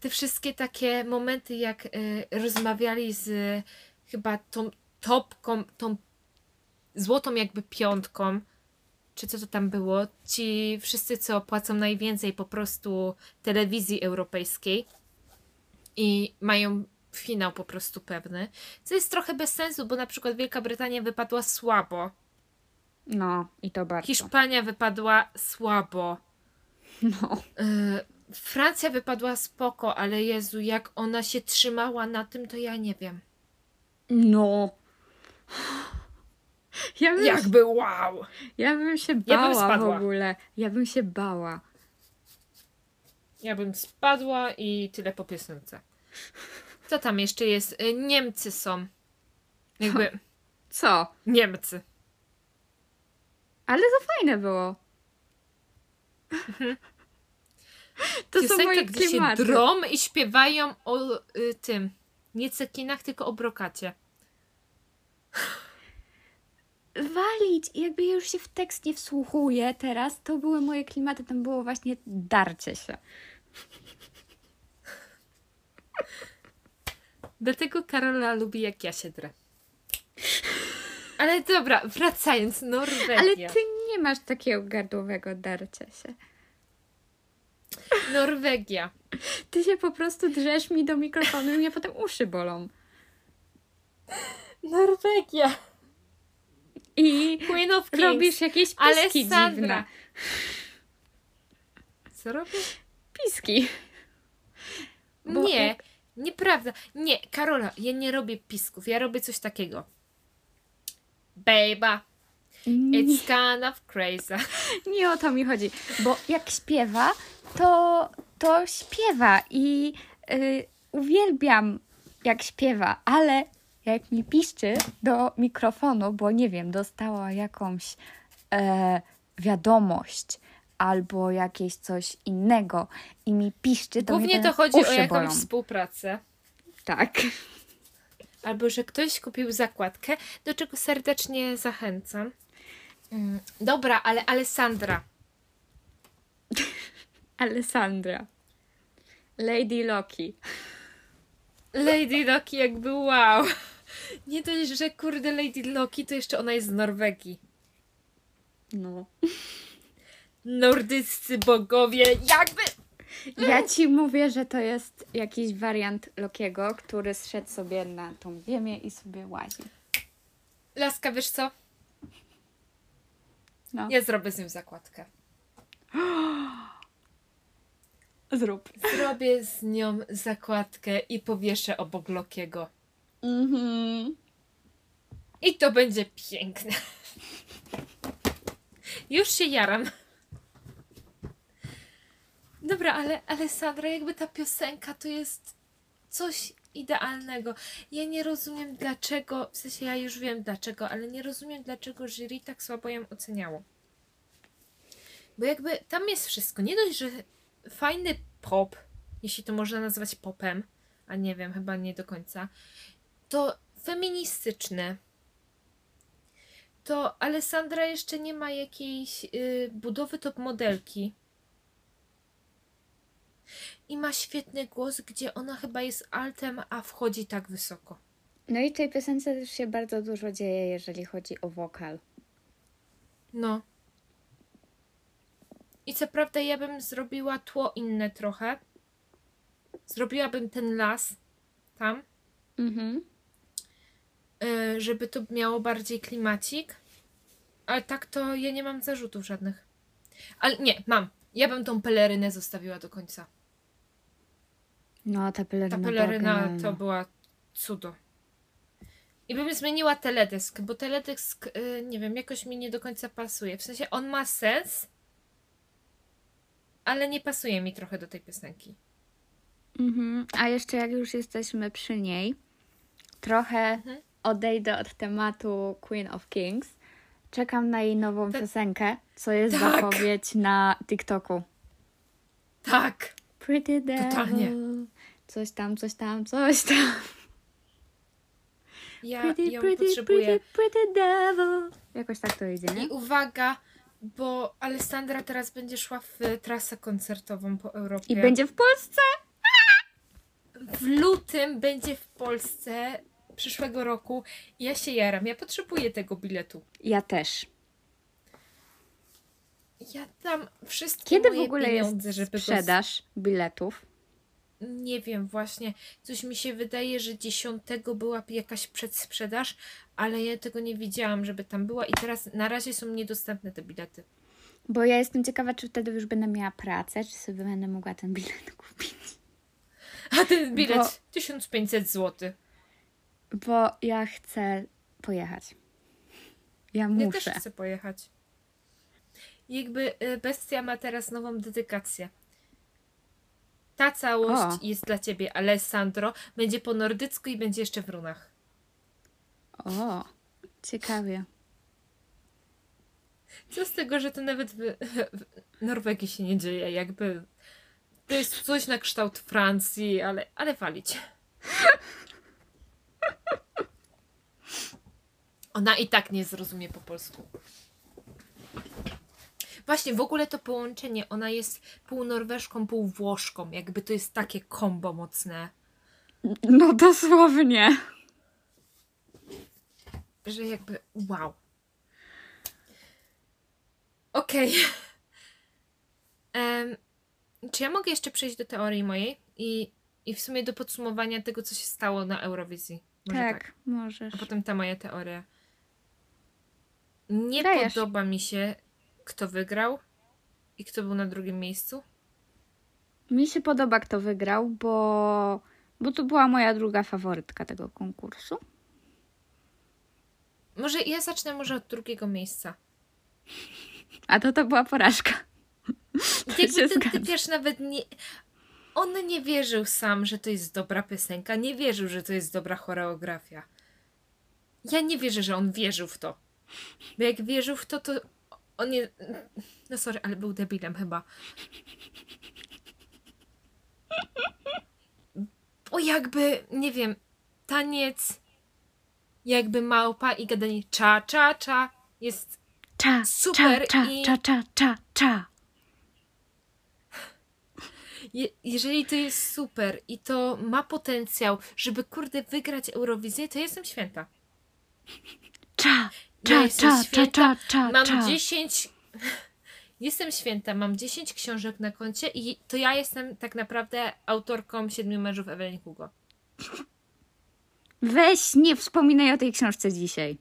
te wszystkie takie momenty, jak y, rozmawiali z y, chyba tą topką, tą złotą jakby piątką, czy co to tam było, ci wszyscy, co płacą najwięcej po prostu telewizji europejskiej i mają finał po prostu pewny, co jest trochę bez sensu, bo na przykład Wielka Brytania wypadła słabo, No, i to bardzo. Hiszpania wypadła słabo, No. Y, Francja wypadła spoko, ale Jezu, jak ona się trzymała na tym, to ja nie wiem. No. Ja bym, Jakby wow! ja bym się bym bała w spadła. ogóle. Ja bym się bała. Ja bym spadła i tyle po piosence. Co tam jeszcze jest? Y, Niemcy są. Jakby Co? Niemcy. Ale to fajne było. To są Piosenka, moje gdzie się drą i śpiewają o y, tym. Nie cekinach, tylko o brokacie. Walić! I Jakby ja już się w tekst nie wsłuchuję teraz, to były moje klimaty. Tam było właśnie darcie się. Dlatego Karola lubi, jak ja się drę. Ale dobra, wracając, Norwegia. Ale ty nie masz takiego gardłowego darcia się. Norwegia. Ty się po prostu drzesz mi do mikrofonu i mnie potem uszy bolą. Norwegia. I Queen of Kings. robisz jakieś piski Alessandra. dziwne. Co robię? Piski. Bo nie, jak- nieprawda. Nie, Karola, ja nie robię pisków. Ja robię coś takiego. Baby, Nie, it's kind of crazy. nie o to mi chodzi. Bo jak śpiewa, to, to śpiewa i y, uwielbiam jak śpiewa, ale jak mi piszczy do mikrofonu, bo nie wiem, dostała jakąś e, wiadomość albo jakieś coś innego i mi piszczy, to Głównie to chodzi o jakąś bolą. współpracę. Tak. Albo, że ktoś kupił zakładkę, do czego serdecznie zachęcam. Mm, Dobra, ale Alessandra. Alessandra. Lady Loki. Lady Loki jakby wow. Nie dość, że kurde Lady Loki, to jeszcze ona jest z Norwegii. No. Nordyccy bogowie, jakby... Ja ci mówię, że to jest jakiś wariant Lokiego, który zszedł sobie na tą ziemię i sobie łazi. Laska, wiesz co? No. Ja zrobię z nią zakładkę. Zrób. Zrobię z nią zakładkę i powieszę obok Lokiego. Mhm. I to będzie piękne. Już się jaram. Dobra, ale, ale Sandra, jakby ta piosenka to jest coś idealnego. Ja nie rozumiem dlaczego, w sensie ja już wiem dlaczego, ale nie rozumiem dlaczego jury tak słabo ją oceniało. Bo jakby tam jest wszystko. Nie dość, że fajny pop, jeśli to można nazwać popem, a nie wiem, chyba nie do końca, to feministyczne. To Alessandra jeszcze nie ma jakiejś y, budowy top modelki. I ma świetny głos, gdzie ona chyba jest altem, a wchodzi tak wysoko. No i w tej piosence też się bardzo dużo dzieje, jeżeli chodzi o wokal. No. I co prawda ja bym zrobiła tło inne trochę. Zrobiłabym ten las tam, Mhm. y, żeby to miało bardziej klimacik. Ale tak to ja nie mam zarzutów żadnych. Ale nie, mam. Ja bym tą pelerynę zostawiła do końca. No, ta peleryna. Ta była peleryna genialna. to była cudo. I bym zmieniła teledysk, bo teledysk, y, nie wiem, jakoś mi nie do końca pasuje. W sensie on ma sens, ale nie pasuje mi trochę do tej piosenki. Mhm. A jeszcze jak już jesteśmy przy niej, trochę Mhm. odejdę od tematu Queen of Kings. Czekam na jej nową Tak. piosenkę, co jest Tak. zapowiedź na TikToku. Tak! Pretty Devil. Totalnie. Coś tam, coś tam, coś tam. Ja Pretty, ją pretty, potrzebuję. pretty, pretty devil. Jakoś tak to idzie, nie? I uwaga, bo Alessandra teraz będzie szła w trasę koncertową po Europie. I będzie w Polsce? w lutym będzie w Polsce przyszłego roku. Ja się jaram. Ja potrzebuję tego biletu. Ja też. Ja dam wszystkie Kiedy w ogóle pieniądze, jest żeby go sprzedaż biletów? Nie wiem, właśnie. Coś mi się wydaje, że 10 była jakaś przedsprzedaż, ale ja tego nie widziałam, żeby tam była i teraz na razie są niedostępne te bilety. Bo ja jestem ciekawa, czy wtedy już będę miała pracę, czy sobie będę mogła ten bilet kupić. A ten bilet Bo- 1500 zł. Bo ja chcę pojechać. Ja Ja muszę. też chcę pojechać. Jakby y, Bestia ma teraz nową dedykację. Ta całość O. jest dla ciebie, Alessandro. Będzie po nordycku i będzie jeszcze w runach. O, ciekawie. Co z tego, że to nawet w, w Norwegii się nie dzieje, jakby to jest coś na kształt Francji, ale, ale walić. Ona i tak nie zrozumie po polsku. Właśnie, w ogóle to połączenie, ona jest pół Norweszką, pół Włoszką, jakby to jest takie kombo mocne, No dosłownie. że jakby wow. Okej. Em, czy ja mogę jeszcze przejść do teorii mojej i, i w sumie do podsumowania tego, co się stało na Eurowizji? Może Tak, tak. możesz. A potem ta moja teoria. Nie Dajesz. podoba mi się, kto wygrał i kto był na drugim miejscu. Mi się podoba, kto wygrał, bo, bo to była moja druga faworytka tego konkursu. Może ja zacznę może od drugiego miejsca. A to to była porażka. się Jakby ten zgadzam. typiarz nawet nie... On nie wierzył sam, że to jest dobra piosenka. Nie wierzył, że to jest dobra choreografia. Ja nie wierzę, że on wierzył w to. Bo jak wierzył w to, to on nie... No sorry, ale był debilem chyba. Bo jakby, nie wiem, taniec jakby małpa i gadanie cza, cza, cza jest Cza, Super cza, cza, i- cza, cza, cza, cza. Je, jeżeli to jest super i to ma potencjał, żeby kurde wygrać Eurowizję, to jestem święta. Cza, cza, cza, cza, cza, cza, Mam cza. 10. Jestem święta, mam 10 książek na koncie i to ja jestem tak naprawdę autorką siedmiu mężów Evelyn Hugo. Weź, nie wspominaj o tej książce dzisiaj.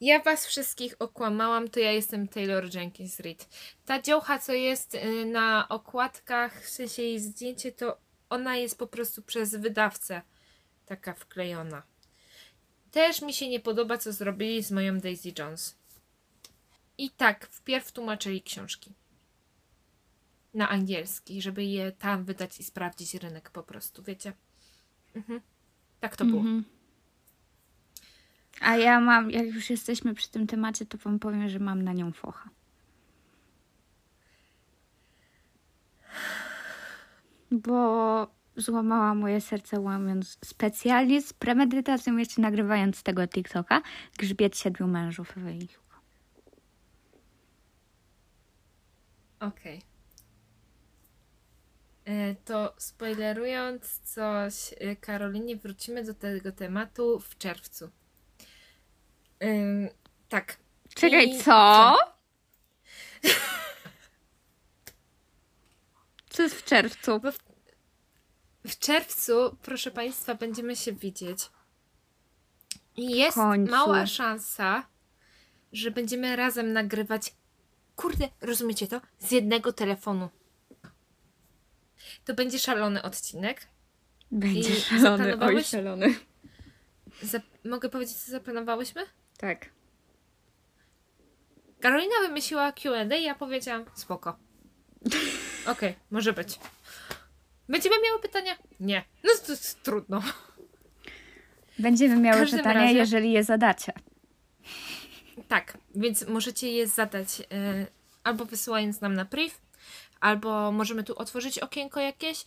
Ja was wszystkich okłamałam, to ja jestem Taylor Jenkins Reid. Ta dziołcha, co jest y, na okładkach, w sensie jej zdjęcie, to ona jest po prostu przez wydawcę taka wklejona. Też mi się nie podoba, co zrobili z moją Daisy Jones. I tak, wpierw tłumaczyli książki na angielski, żeby je tam wydać i sprawdzić rynek po prostu, wiecie? Mhm. Tak to było. Mhm. A ja mam, jak już jesteśmy przy tym temacie, to wam powiem, że mam na nią focha. Bo złamała moje serce łamiąc specjalnie z premedytacją, jeszcze nagrywając tego TikToka, grzbiet siedmiu mężów Hugo. Okej. E, To spoilerując coś e, Karolinie, wrócimy do tego tematu w czerwcu. Ym, tak. Czekaj, I- co? Co jest w czerwcu? Bo w, w czerwcu, proszę Państwa, będziemy się widzieć. I jest końcu. mała szansa, że będziemy razem nagrywać. Kurde, rozumiecie to? Z jednego telefonu. To będzie szalony odcinek. Będzie I szalony, oj szalony. Zap- mogę powiedzieć, co zaplanowałyśmy? Tak. Karolina wymyśliła Q&A i ja powiedziałam spoko. Okej, może być. Będziemy miały pytania? Nie. No to jest trudno. Będziemy miały pytania, razie- jeżeli je zadacie. Tak, więc możecie je zadać e, albo wysyłając nam na priv, albo możemy tu otworzyć okienko jakieś,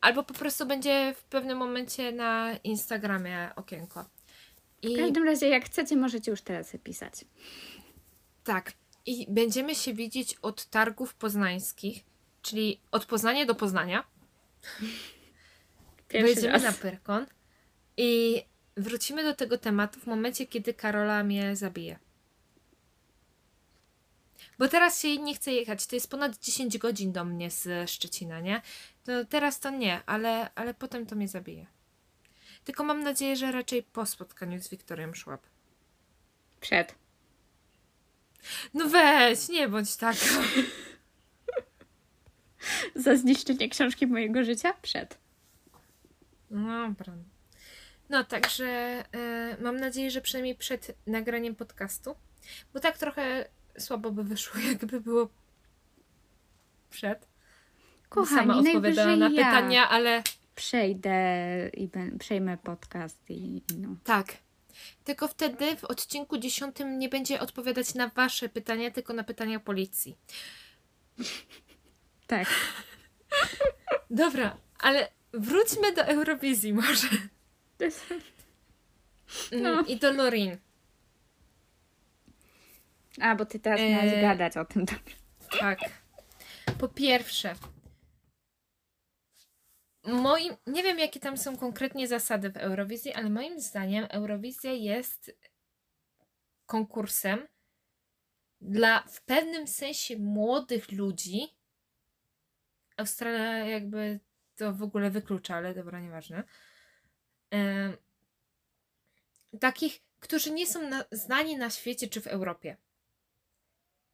albo po prostu będzie w pewnym momencie na Instagramie okienko. W I każdym razie, jak chcecie, możecie już teraz pisać. tak, i będziemy się widzieć od targów poznańskich, czyli od Poznania do Poznania. Pierwszy raz. na Pyrkon i wrócimy do tego tematu w momencie, kiedy Karola mnie zabije. Bo teraz się nie chce jechać. To jest ponad 10 godzin do mnie z Szczecina, nie? To teraz to nie, ale, ale potem to mnie zabije. Tylko mam nadzieję, że raczej po spotkaniu z Wiktorią Szłap. Przed. No weź, nie bądź taka. Za zniszczenie książki mojego życia? Przed. No, dobra. No, także e, mam nadzieję, że przynajmniej przed nagraniem podcastu, bo tak trochę słabo by wyszło, jakby było przed. Kochani, Sama odpowiadała na najwyżej ja pytania, ale przejdę i ben, przejmę podcast i, no. tak. Tylko wtedy w odcinku 10 nie będzie odpowiadać na wasze pytania, tylko na pytania policji. Tak. Dobra, ale wróćmy do Eurowizji może. No. Mm, I do Lorin. A, bo ty teraz Eee. miałaś gadać o tym. Dobrze. Tak. Po pierwsze, moim, nie wiem jakie tam są konkretnie zasady w Eurowizji, ale moim zdaniem Eurowizja jest konkursem dla w pewnym sensie młodych ludzi. Australia jakby to w ogóle wyklucza, ale dobra, nieważne. Em, takich, którzy nie są na, znani na świecie czy w Europie.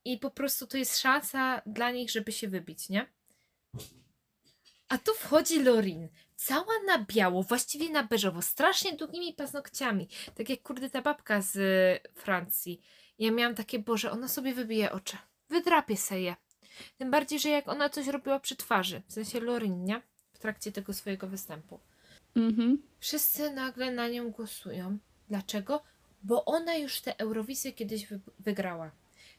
I po prostu to jest szansa dla nich, żeby się wybić, nie? A tu wchodzi Lorin, cała na biało, właściwie na beżowo, strasznie długimi paznokciami, tak jak kurde ta babka z y, Francji. Ja miałam takie, Boże, ona sobie wybije oczy, wydrapie se je. Tym bardziej, że jak ona coś robiła przy twarzy, w sensie Lorin, nie? W trakcie tego swojego występu. Mhm. Wszyscy nagle na nią głosują. Dlaczego? Bo ona już tę Eurowizję kiedyś wy- wygrała.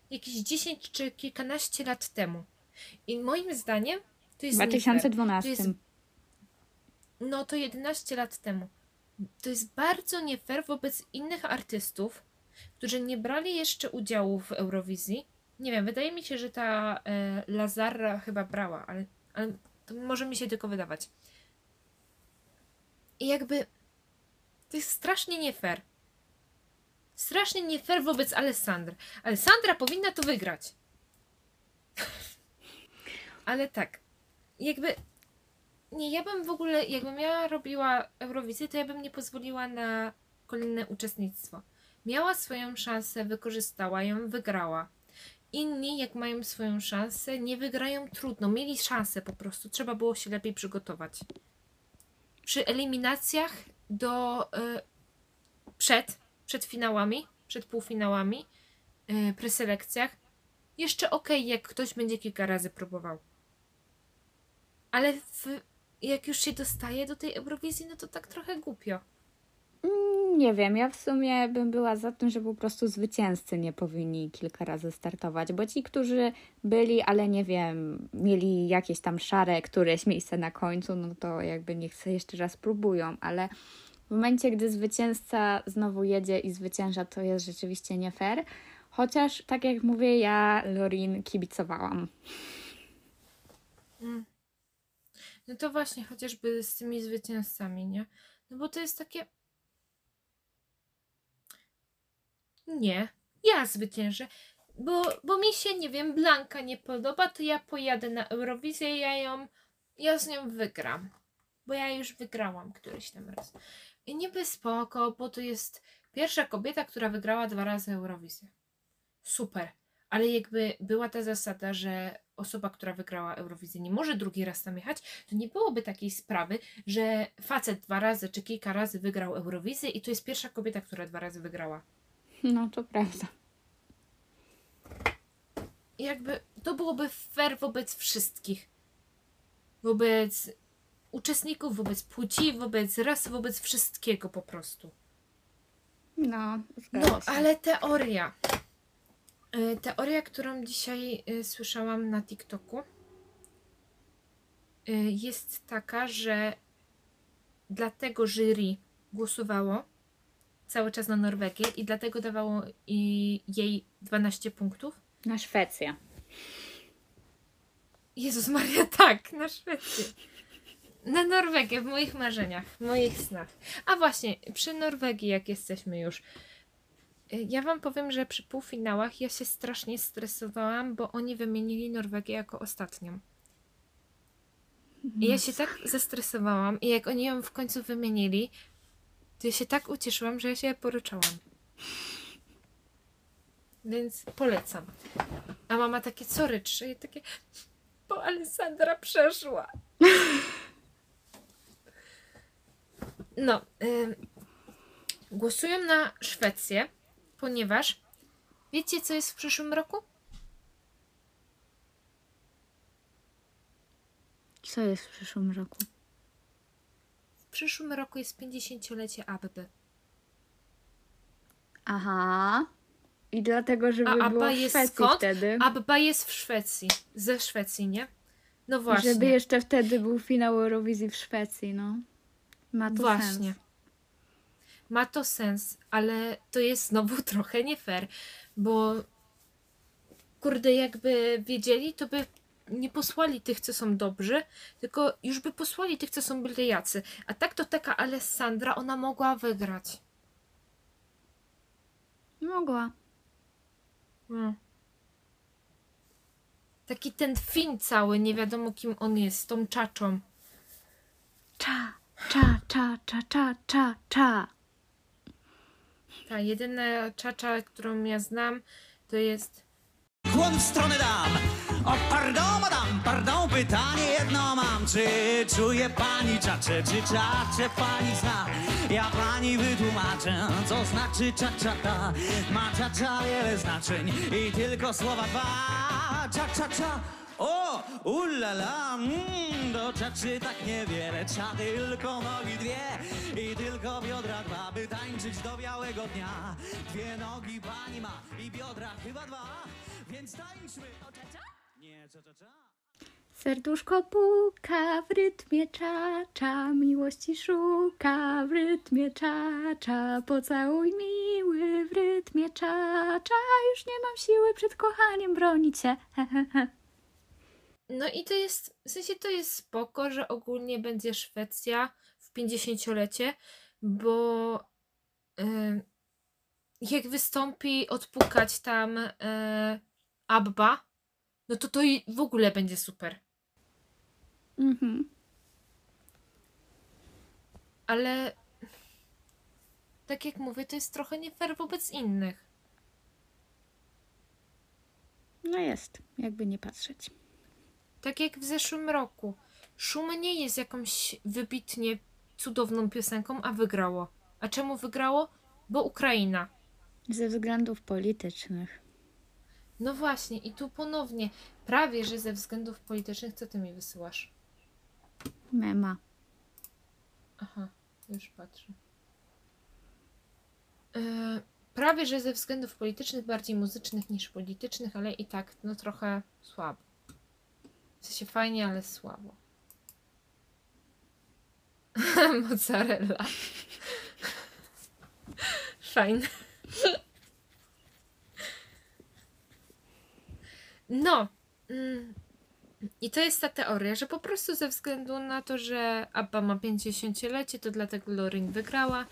Jakieś 10 czy kilkanaście lat temu. I moim zdaniem to jest. nie fair. 2012. To jest, no to 11 lat temu. To jest bardzo nie fair wobec innych artystów, którzy nie brali jeszcze udziału w Eurowizji. Nie wiem, wydaje mi się, że ta e, Lazara chyba brała, ale, ale to może mi się tylko wydawać. I jakby to jest strasznie nie fair. Strasznie nie fair wobec Alessandry. Alessandra powinna to wygrać. Ale tak, jakby nie, ja bym w ogóle, jakbym ja robiła Eurowizję, to ja bym nie pozwoliła na kolejne uczestnictwo. miała swoją szansę, wykorzystała ją, wygrała. Inni, jak mają swoją szansę, nie wygrają trudno. Mieli szansę po prostu, trzeba było się lepiej przygotować. Przy eliminacjach do y, przed, przed finałami, przed półfinałami, y, preselekcjach, jeszcze okej, jak ktoś będzie kilka razy próbował. Ale w, jak już się dostaje do tej Eurowizji, no to tak trochę głupio. Mm, Nie wiem, ja w sumie bym była za tym, że po prostu zwycięzcy nie powinni kilka razy startować, bo ci, którzy byli, ale nie wiem, mieli jakieś tam szare któreś miejsce na końcu, no to jakby niech sobie jeszcze raz próbują, ale w momencie, gdy zwycięzca znowu jedzie i zwycięża, to jest rzeczywiście nie fair. Chociaż, tak jak mówię, ja Lorin kibicowałam. No to właśnie, chociażby z tymi zwycięzcami, nie? No bo to jest takie. Nie, ja zwyciężę. Bo, bo mi się, nie wiem, Blanka nie podoba, to ja pojadę na Eurowizję, ja ją, ja z nią wygram. Bo ja już wygrałam któryś tam raz. I niby spoko, bo to jest pierwsza kobieta, która wygrała dwa razy Eurowizję. Super. Ale jakby była ta zasada, że osoba, która wygrała Eurowizję nie może drugi raz tam jechać, to nie byłoby takiej sprawy, że facet dwa razy czy kilka razy wygrał Eurowizję i to jest pierwsza kobieta, która dwa razy wygrała. No to prawda. Jakby to byłoby fair wobec wszystkich. Wobec uczestników, wobec płci, wobec rasy, wobec wszystkiego po prostu. No, No, ale teoria. Y, Teoria, którą dzisiaj y, słyszałam na TikToku, y, jest taka, że dlatego jury głosowało cały czas na Norwegię i dlatego dawało jej 12 punktów. Na Szwecję. Jezus Maria, tak, na Szwecję. Na Norwegię, w moich marzeniach, w moich snach. A właśnie, przy Norwegii, jak jesteśmy już. y, Ja Wam powiem, że przy półfinałach ja się strasznie stresowałam, bo oni wymienili Norwegię jako ostatnią. I ja się tak zestresowałam, i jak oni ją w końcu wymienili, ja się tak ucieszyłam, że ja się poryczałam. Więc polecam. A mama takie, co ryczy? I takie, bo Alessandra przeszła. No, ym, głosują na Szwecję, ponieważ wiecie, co jest w przyszłym roku? Co jest w przyszłym roku? W przyszłym roku jest 50-lecie ABB. Aha. I dlatego, żeby A było ABBA w jest Szwecji skąd? wtedy. ABBA jest w Szwecji, ze Szwecji, nie? No właśnie. Żeby jeszcze wtedy był finał Eurowizji w Szwecji, no. Ma to Właśnie. sens. Ma to sens, ale to jest znowu trochę nie fair, bo kurde, jakby wiedzieli, to by nie posłali tych, co są dobrzy, tylko już by posłali tych, co są byle jacy. A tak to taka Alessandra, ona mogła wygrać. Mogła. No. Taki ten film cały, nie wiadomo kim on jest, z tą czaczą. Cza, cza, cza, cza, cza, cza, cza. Ta jedyna czacza, którą ja znam, to jest Kłon w stronę dam. O, pardon, madam, pardon, pytanie jedno mam. Czy czuje pani czacze, czy czacze pani zna? Ja pani wytłumaczę, co znaczy czaczata. Ma czacza wiele znaczeń i tylko słowa dwa. Cza, cza, cza. O, ulala, mm, do czaczy tak niewiele, cza tylko nogi dwie i tylko biodra dwa, by tańczyć do białego dnia. Dwie nogi pani ma i biodra chyba dwa, więc tańczmy. Serduszko puka w rytmie cza, cza, miłości szuka w rytmie cza, cza, pocałuj miły w rytmie cza, cza, już nie mam siły przed kochaniem bronić się. No i to jest, w sensie to jest spoko, że ogólnie będzie Szwecja w 50-lecie, bo y, jak wystąpi odpukać tam y, Abba, no to to i w ogóle będzie super. Mhm. Ale tak jak mówię, to jest trochę nie fair wobec innych. No jest, jakby nie patrzeć. Tak jak w zeszłym roku. Szum nie jest jakąś wybitnie cudowną piosenką, a wygrało. A czemu wygrało? Bo Ukraina. Ze względów politycznych. No właśnie, i tu ponownie, prawie że ze względów politycznych, co ty mi wysyłasz? Mema. Aha, już patrzę. E, prawie że ze względów politycznych, bardziej muzycznych niż politycznych, ale i tak, no trochę słabo. W sensie fajnie, ale słabo. Mozzarella. Fajne. No. Mm. I to jest ta teoria, że po prostu ze względu na to, że Abba ma 50-lecie, to dlatego Lorin wygrała.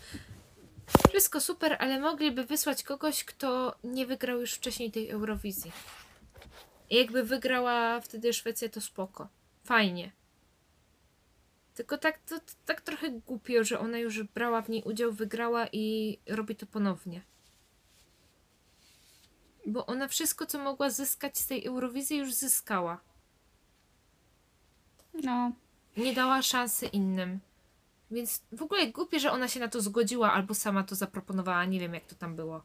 Wszystko super, ale mogliby wysłać kogoś, kto nie wygrał już wcześniej tej Eurowizji. I jakby wygrała wtedy Szwecja, to spoko. Fajnie. Tylko tak, to, tak trochę głupio, że ona już brała w niej udział, wygrała i robi to ponownie. Bo ona wszystko, co mogła zyskać z tej Eurowizji, już zyskała. No, Nie dała szansy innym. Więc w ogóle głupie, że ona się na to zgodziła albo sama to zaproponowała. Nie wiem, jak to tam było.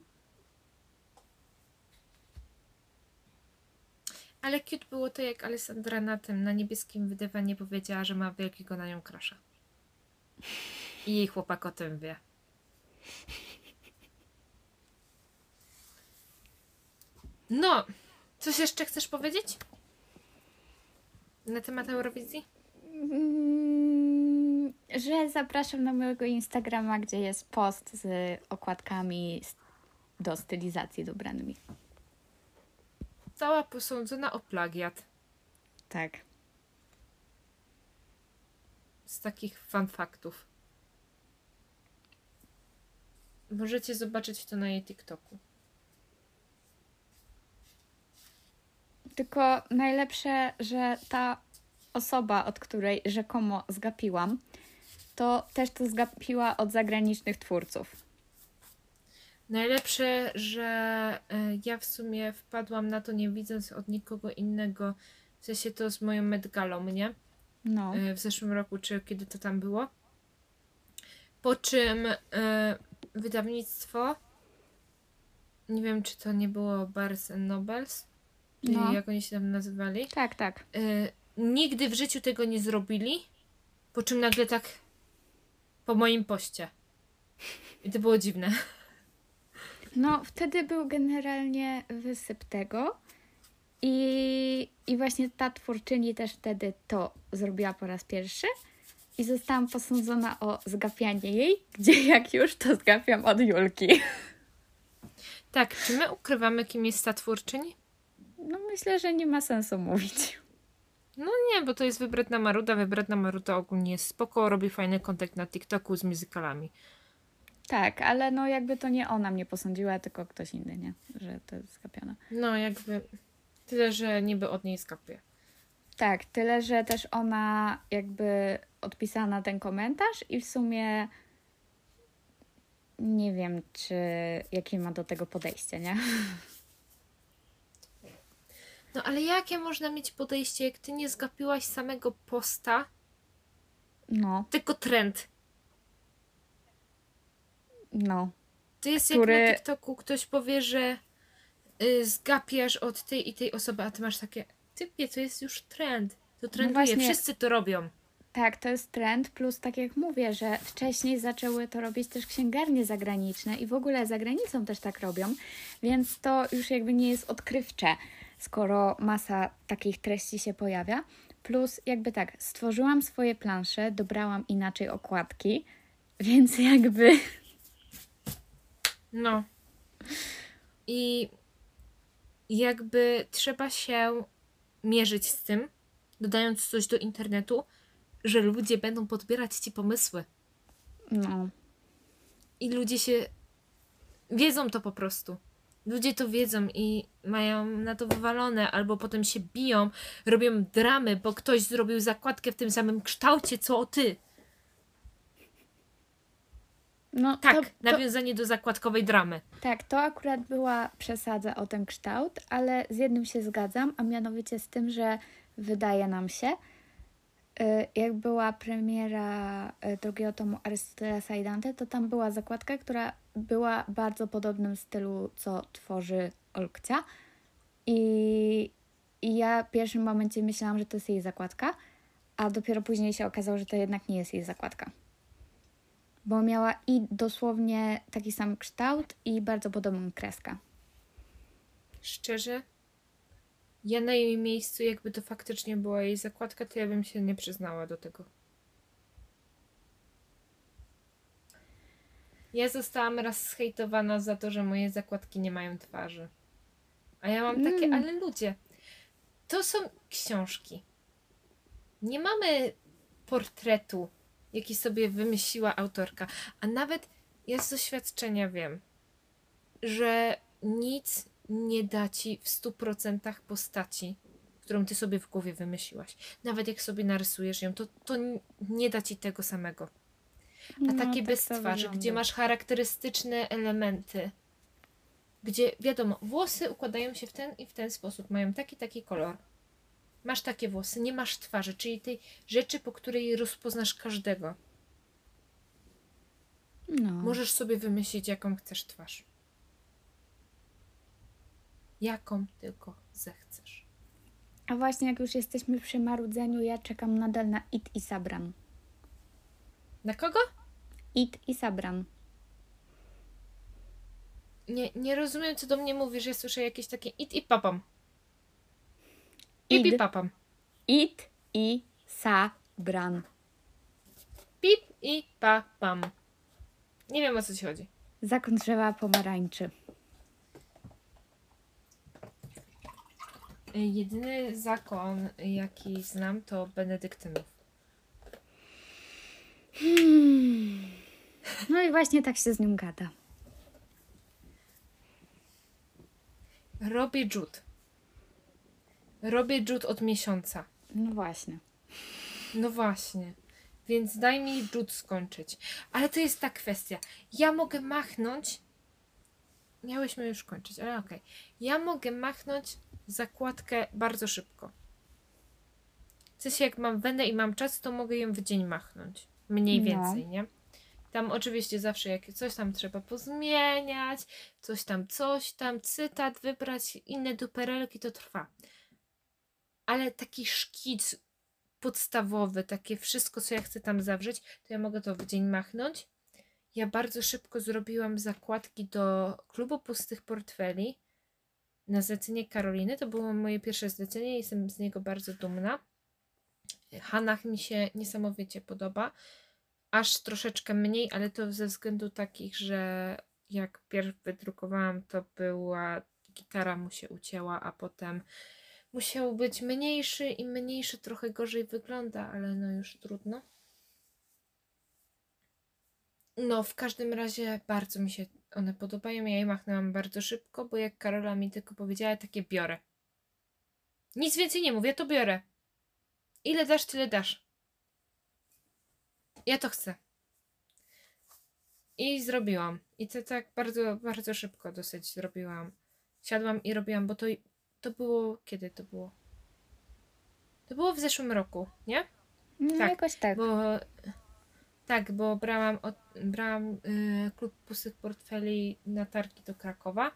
Ale cute było to, jak Alessandra na tym, na niebieskim wydawanie powiedziała, że ma wielkiego na nią krasza. I jej chłopak o tym wie. No, coś jeszcze chcesz powiedzieć? Na temat Eurowizji? Mm, że zapraszam na mojego Instagrama, gdzie jest post z okładkami do stylizacji dobranymi. Została posądzona o plagiat. Tak. z takich fun faktów. Możecie zobaczyć to na jej TikToku. Tylko najlepsze, że ta osoba, od której rzekomo zgapiłam, to też to zgapiła od zagranicznych twórców. Najlepsze, że e, ja w sumie wpadłam na to nie widząc od nikogo innego, w sensie to z moją Medgalą, nie? No. E, w zeszłym roku, czy kiedy to tam było. Po czym e, wydawnictwo, nie wiem czy to nie było Barnes and Nobles, No. jak oni się tam nazywali, Tak, tak. e, nigdy w życiu tego nie zrobili, po czym nagle tak po moim poście. I to było dziwne. No, wtedy był generalnie wysyp tego. I, I właśnie ta twórczyni też wtedy to zrobiła po raz pierwszy. I zostałam posądzona o zgapianie jej, gdzie jak już to zgapiam od Julki. Tak, czy my ukrywamy, kim jest ta twórczyni? No myślę, że nie ma sensu mówić. No nie, bo to jest wybredna Maruda. Wybredna Maruda ogólnie jest spoko, robi fajny kontakt na TikToku z muzykalami. Tak, ale no jakby to nie ona mnie posądziła, tylko ktoś inny, nie? Że to jest zgapione. No jakby tyle, że niby od niej skapuje. Tak, tyle, że też ona jakby odpisała na ten komentarz i w sumie nie wiem, czy jakie ma do tego podejście, nie? No ale jakie można mieć podejście, jak ty nie zgapiłaś samego posta, No, tylko trend. no. To jest Który- jak na TikToku ktoś powie, że y, zgapiasz od tej i tej osoby, a ty masz takie, typie, to jest już trend. To trenduje, właśnie. wszyscy to robią. Tak, to jest trend, plus tak jak mówię, że wcześniej zaczęły to robić też księgarnie zagraniczne i w ogóle za granicą też tak robią, więc to już jakby nie jest odkrywcze, skoro masa takich treści się pojawia. Plus jakby tak, stworzyłam swoje plansze, dobrałam inaczej okładki, więc jakby No. I jakby trzeba się mierzyć z tym, dodając coś do internetu, że ludzie będą podbierać ci pomysły. no, I ludzie się wiedzą to po prostu. Ludzie to wiedzą i mają na to wywalone, albo potem się biją, robią dramy, bo ktoś zrobił zakładkę w tym samym kształcie co ty. No, Tak, to, to, nawiązanie do zakładkowej dramy. tak, to akurat była przesada o ten kształt, ale z jednym się zgadzam, a mianowicie z tym, że wydaje nam się, y, jak była premiera y, drugiego tomu Arystotelesa i Dante, to tam była zakładka, która była bardzo podobnym stylu, co tworzy Olkcia. I, I ja w pierwszym momencie myślałam, że to jest jej zakładka, a dopiero później się okazało, że to jednak nie jest jej zakładka. Bo miała i dosłownie taki sam kształt i bardzo podobną kreskę. Szczerze, ja na jej miejscu, jakby to faktycznie była jej zakładka, to ja bym się nie przyznała do tego. Ja zostałam raz zhejtowana za to, że moje zakładki nie mają twarzy. A ja mam takie, Mm. ale ludzie, to są książki. Nie mamy portretu, jaki sobie wymyśliła autorka. A nawet ja z doświadczenia wiem, że nic nie da ci w 100% postaci, którą ty sobie w głowie wymyśliłaś. Nawet jak sobie narysujesz ją, to, to nie da ci tego samego. A No, takie tak bez to twarzy, wygląda. gdzie masz charakterystyczne elementy, gdzie wiadomo, włosy układają się w ten i w ten sposób, mają taki, taki kolor. Masz takie włosy, nie masz twarzy, czyli tej rzeczy, po której rozpoznasz każdego. No. Możesz sobie wymyślić, jaką chcesz twarz. Jaką tylko zechcesz. A właśnie jak już jesteśmy przy marudzeniu, ja czekam nadal na It i Sabran. Na kogo? It i Sabran. Nie, nie rozumiem, co do mnie mówisz. Ja słyszę jakieś takie it i papam. Id. Ip i papam. It i Sabran. Pip i papam. Nie wiem, o co ci chodzi. Zakon drzewa pomarańczy. Jedyny zakon, jaki znam, to benedyktynów. No i właśnie tak się z nią gada. Robię dżut. Robię dżut od miesiąca. No właśnie. No właśnie. Więc daj mi dżut skończyć. Ale to jest ta kwestia. Ja mogę machnąć. Miałyśmy już kończyć, ale okej. Ja mogę machnąć zakładkę bardzo szybko. W sensie, jak mam wenę i mam czas, to mogę ją w dzień machnąć. Mniej No. więcej, nie? Tam oczywiście zawsze jak coś tam trzeba pozmieniać, coś tam, coś tam, cytat wybrać, inne duperelki, to trwa. Ale taki szkic podstawowy, takie wszystko, co ja chcę tam zawrzeć, to ja mogę to w dzień machnąć. Ja bardzo szybko zrobiłam zakładki do klubu pustych portfeli na zlecenie Karoliny. To było moje pierwsze zlecenie, jestem z niego bardzo dumna. Hanach mi się niesamowicie podoba. Aż troszeczkę mniej, ale to ze względu takich, że jak pierw wydrukowałam, to była gitara mu się ucięła, a potem musiał być mniejszy i mniejszy trochę gorzej wygląda, ale no już trudno. No, w każdym razie bardzo mi się one podobają. Ja je machnęłam bardzo szybko, bo jak Karola mi tylko powiedziała, takie biorę. Nic więcej nie mówię, to biorę. Ile dasz, tyle dasz. Ja to chcę. I zrobiłam. I to tak bardzo, bardzo szybko dosyć zrobiłam. Siadłam i robiłam, bo to, to było. Kiedy to było? To było w zeszłym roku, nie? No Tak, jakoś tak. Bo tak, bo brałam, od, brałam y, klub pustych portfeli na targi do Krakowa.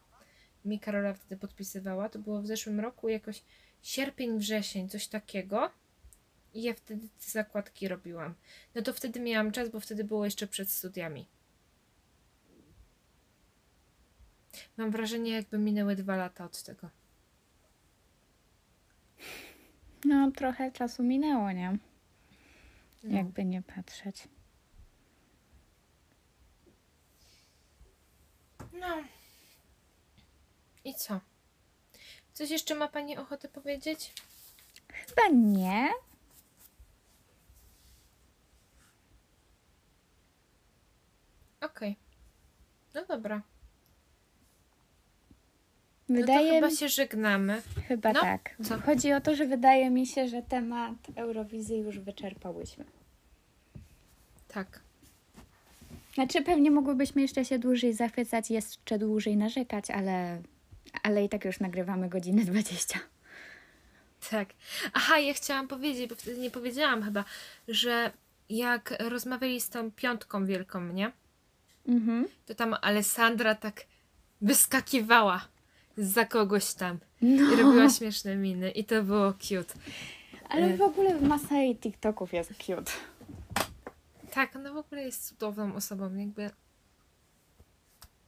Mi Karola wtedy podpisywała. To było w zeszłym roku, jakoś sierpień, wrzesień, coś takiego. I ja wtedy te zakładki robiłam. No to wtedy miałam czas, bo wtedy było jeszcze przed studiami. Mam wrażenie, jakby minęły dwa lata od tego. No trochę czasu minęło, nie? No. Jakby nie patrzeć. No. I co? Coś jeszcze ma Pani ochotę powiedzieć? Chyba nie. Okej. No dobra. Wydaje no to chyba mi się żegnamy. Chyba No, tak. co? Chodzi o to, że wydaje mi się, że temat Eurowizji już wyczerpałyśmy. Tak. Znaczy, pewnie mogłybyśmy jeszcze się dłużej zachwycać, jeszcze dłużej narzekać, ale, ale i tak już nagrywamy godzinę 20. Tak. Aha, ja chciałam powiedzieć, bo wtedy nie powiedziałam chyba, że jak rozmawiali z tą piątką wielką, nie? Mhm. To tam Alessandra tak wyskakiwała za kogoś tam i No. robiła śmieszne miny i to było cute. Ale w ogóle masa jej TikToków jest cute. Tak, ona w ogóle jest cudowną osobą, jakby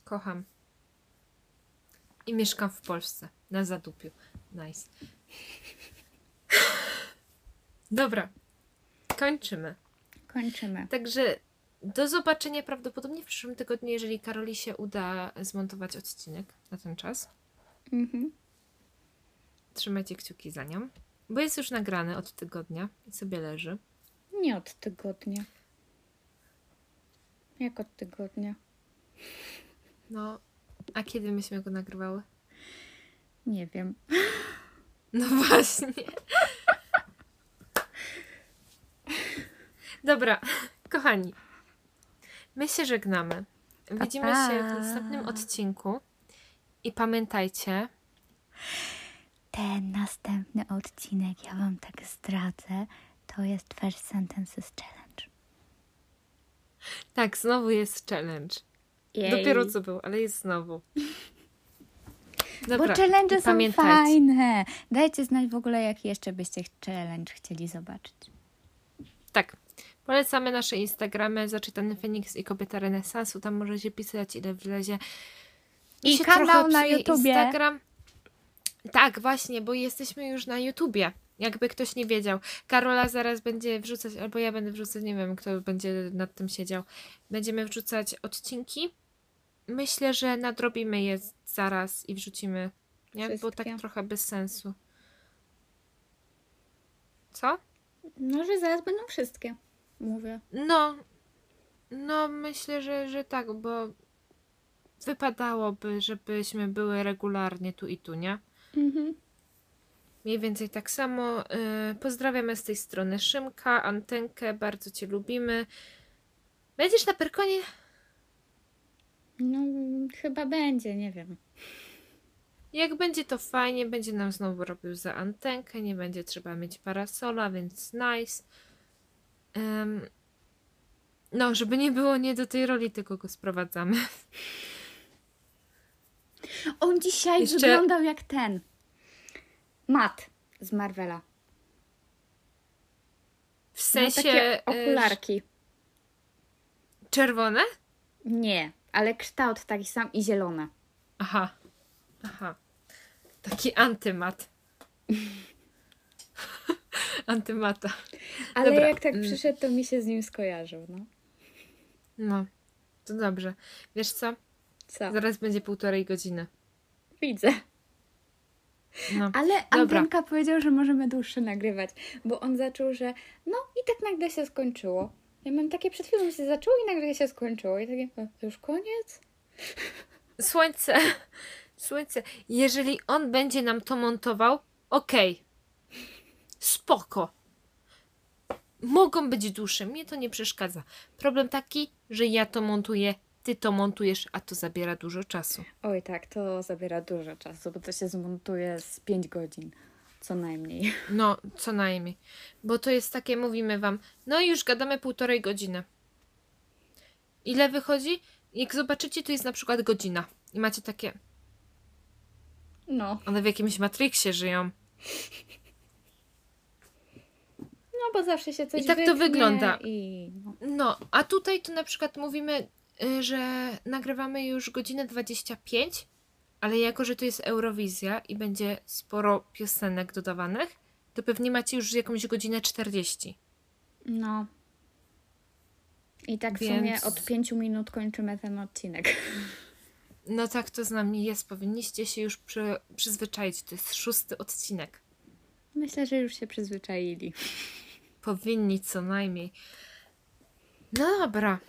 kocham. I mieszkam w Polsce, na Zadupiu. Nice. Dobra, kończymy. Kończymy. Także do zobaczenia prawdopodobnie w przyszłym tygodniu, jeżeli Karoli się uda zmontować odcinek na ten czas. Mhm. Trzymajcie kciuki za nią, bo jest już nagrany od tygodnia i sobie leży. Nie od tygodnia. Jak od tygodnia? No, a kiedy myśmy go nagrywały? Nie wiem. No właśnie. Dobra, kochani. My się żegnamy. Widzimy pa. się w następnym odcinku. I pamiętajcie, Ten następny odcinek, ja wam tak zdradzę, to jest First Sentences Challenge. tak, znowu jest challenge. Jej. Dopiero co był, ale jest znowu. Bo Dobra, challenge i są fajne. Dajcie znać w ogóle, jaki jeszcze byście challenge chcieli zobaczyć. Tak. Polecamy nasze Instagramy, Zaczytany Feniks i Kobieta Renesansu. Tam możecie pisać, ile wlezie. I kanał na YouTubie. Instagram. Tak, właśnie, bo jesteśmy już na YouTubie. Jakby ktoś nie wiedział. Karola zaraz będzie wrzucać, albo ja będę wrzucać, nie wiem, kto będzie nad tym siedział. Będziemy wrzucać odcinki. Myślę, że nadrobimy je zaraz i wrzucimy. Nie? Bo tak trochę bez sensu. Co? No, że zaraz będą wszystkie. Mówię. No, no myślę, że, że tak, bo wypadałoby, żebyśmy były regularnie tu i tu, nie? Mhm. Mniej więcej tak samo. Yy, pozdrawiamy z tej strony Szymka, Antenkę, bardzo Cię lubimy. Będziesz na Perkonie? No, chyba będzie, nie wiem. Jak będzie to fajnie, będzie nam znowu robił za Antenkę, nie będzie trzeba mieć parasola, więc nice. No, żeby nie było nie do tej roli, tylko go sprowadzamy. On dzisiaj Jeszcze- wyglądał jak ten. Matt z Marvela. W sensie takie y, okularki. czerwone? Nie, ale kształt taki sam i zielone. Aha. Aha. Taki antymat. Antymata. Ale Dobra, jak tak mm. przyszedł, to mi się z nim skojarzył, no. No, to dobrze. Wiesz co? Co? Zaraz będzie półtorej godziny. Widzę. No. Ale. Antenka powiedział, że możemy dłuższe nagrywać, bo on zaczął, że no i tak nagle się skończyło. Ja mam takie przed chwilą się zaczęło i nagle się skończyło. I takie, "E, już koniec? Słońce. Słońce. Jeżeli on będzie nam to montował, okej. Spoko. Mogą być dłuższe, mnie to nie przeszkadza. Problem taki, że ja to montuję, ty to montujesz, a to zabiera dużo czasu. Oj tak, to zabiera dużo czasu, bo to się zmontuje z 5 godzin. Co najmniej. No, co najmniej. Bo to jest takie, mówimy wam, no i już gadamy półtorej godziny. Ile wychodzi? Jak zobaczycie, to jest na przykład godzina. I macie takie, No, one w jakimś Matrixie żyją. No bo zawsze się coś I tak to wygląda. I no. No, a tutaj to na przykład mówimy, y, że nagrywamy już godzinę 25, ale jako, że to jest Eurowizja i będzie sporo piosenek dodawanych, to pewnie macie już jakąś godzinę 40. no. I tak w Więc- sumie od 5 minut kończymy ten odcinek. No tak to z nami jest. Powinniście się już przy, przyzwyczaić. To jest szósty odcinek. Myślę, że już się przyzwyczaili. Powinni co najmniej. No dobra.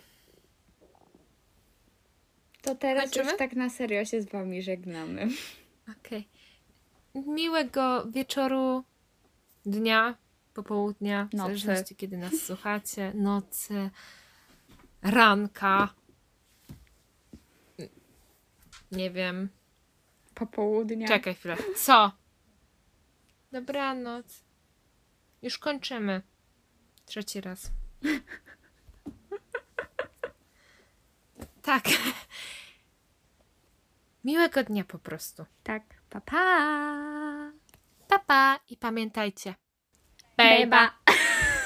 To teraz Kończymy? już tak na serio się z wami żegnamy. Okej. Miłego wieczoru, dnia, popołudnia, w zależności kiedy nas słuchacie, nocy, ranka, Nie wiem. Popołudnia. Czekaj chwilę. Co? Dobranoc. Już kończymy. Trzeci raz. tak. Miłego dnia po prostu. Tak, pa pa. Pa, pa i pamiętajcie. Beba.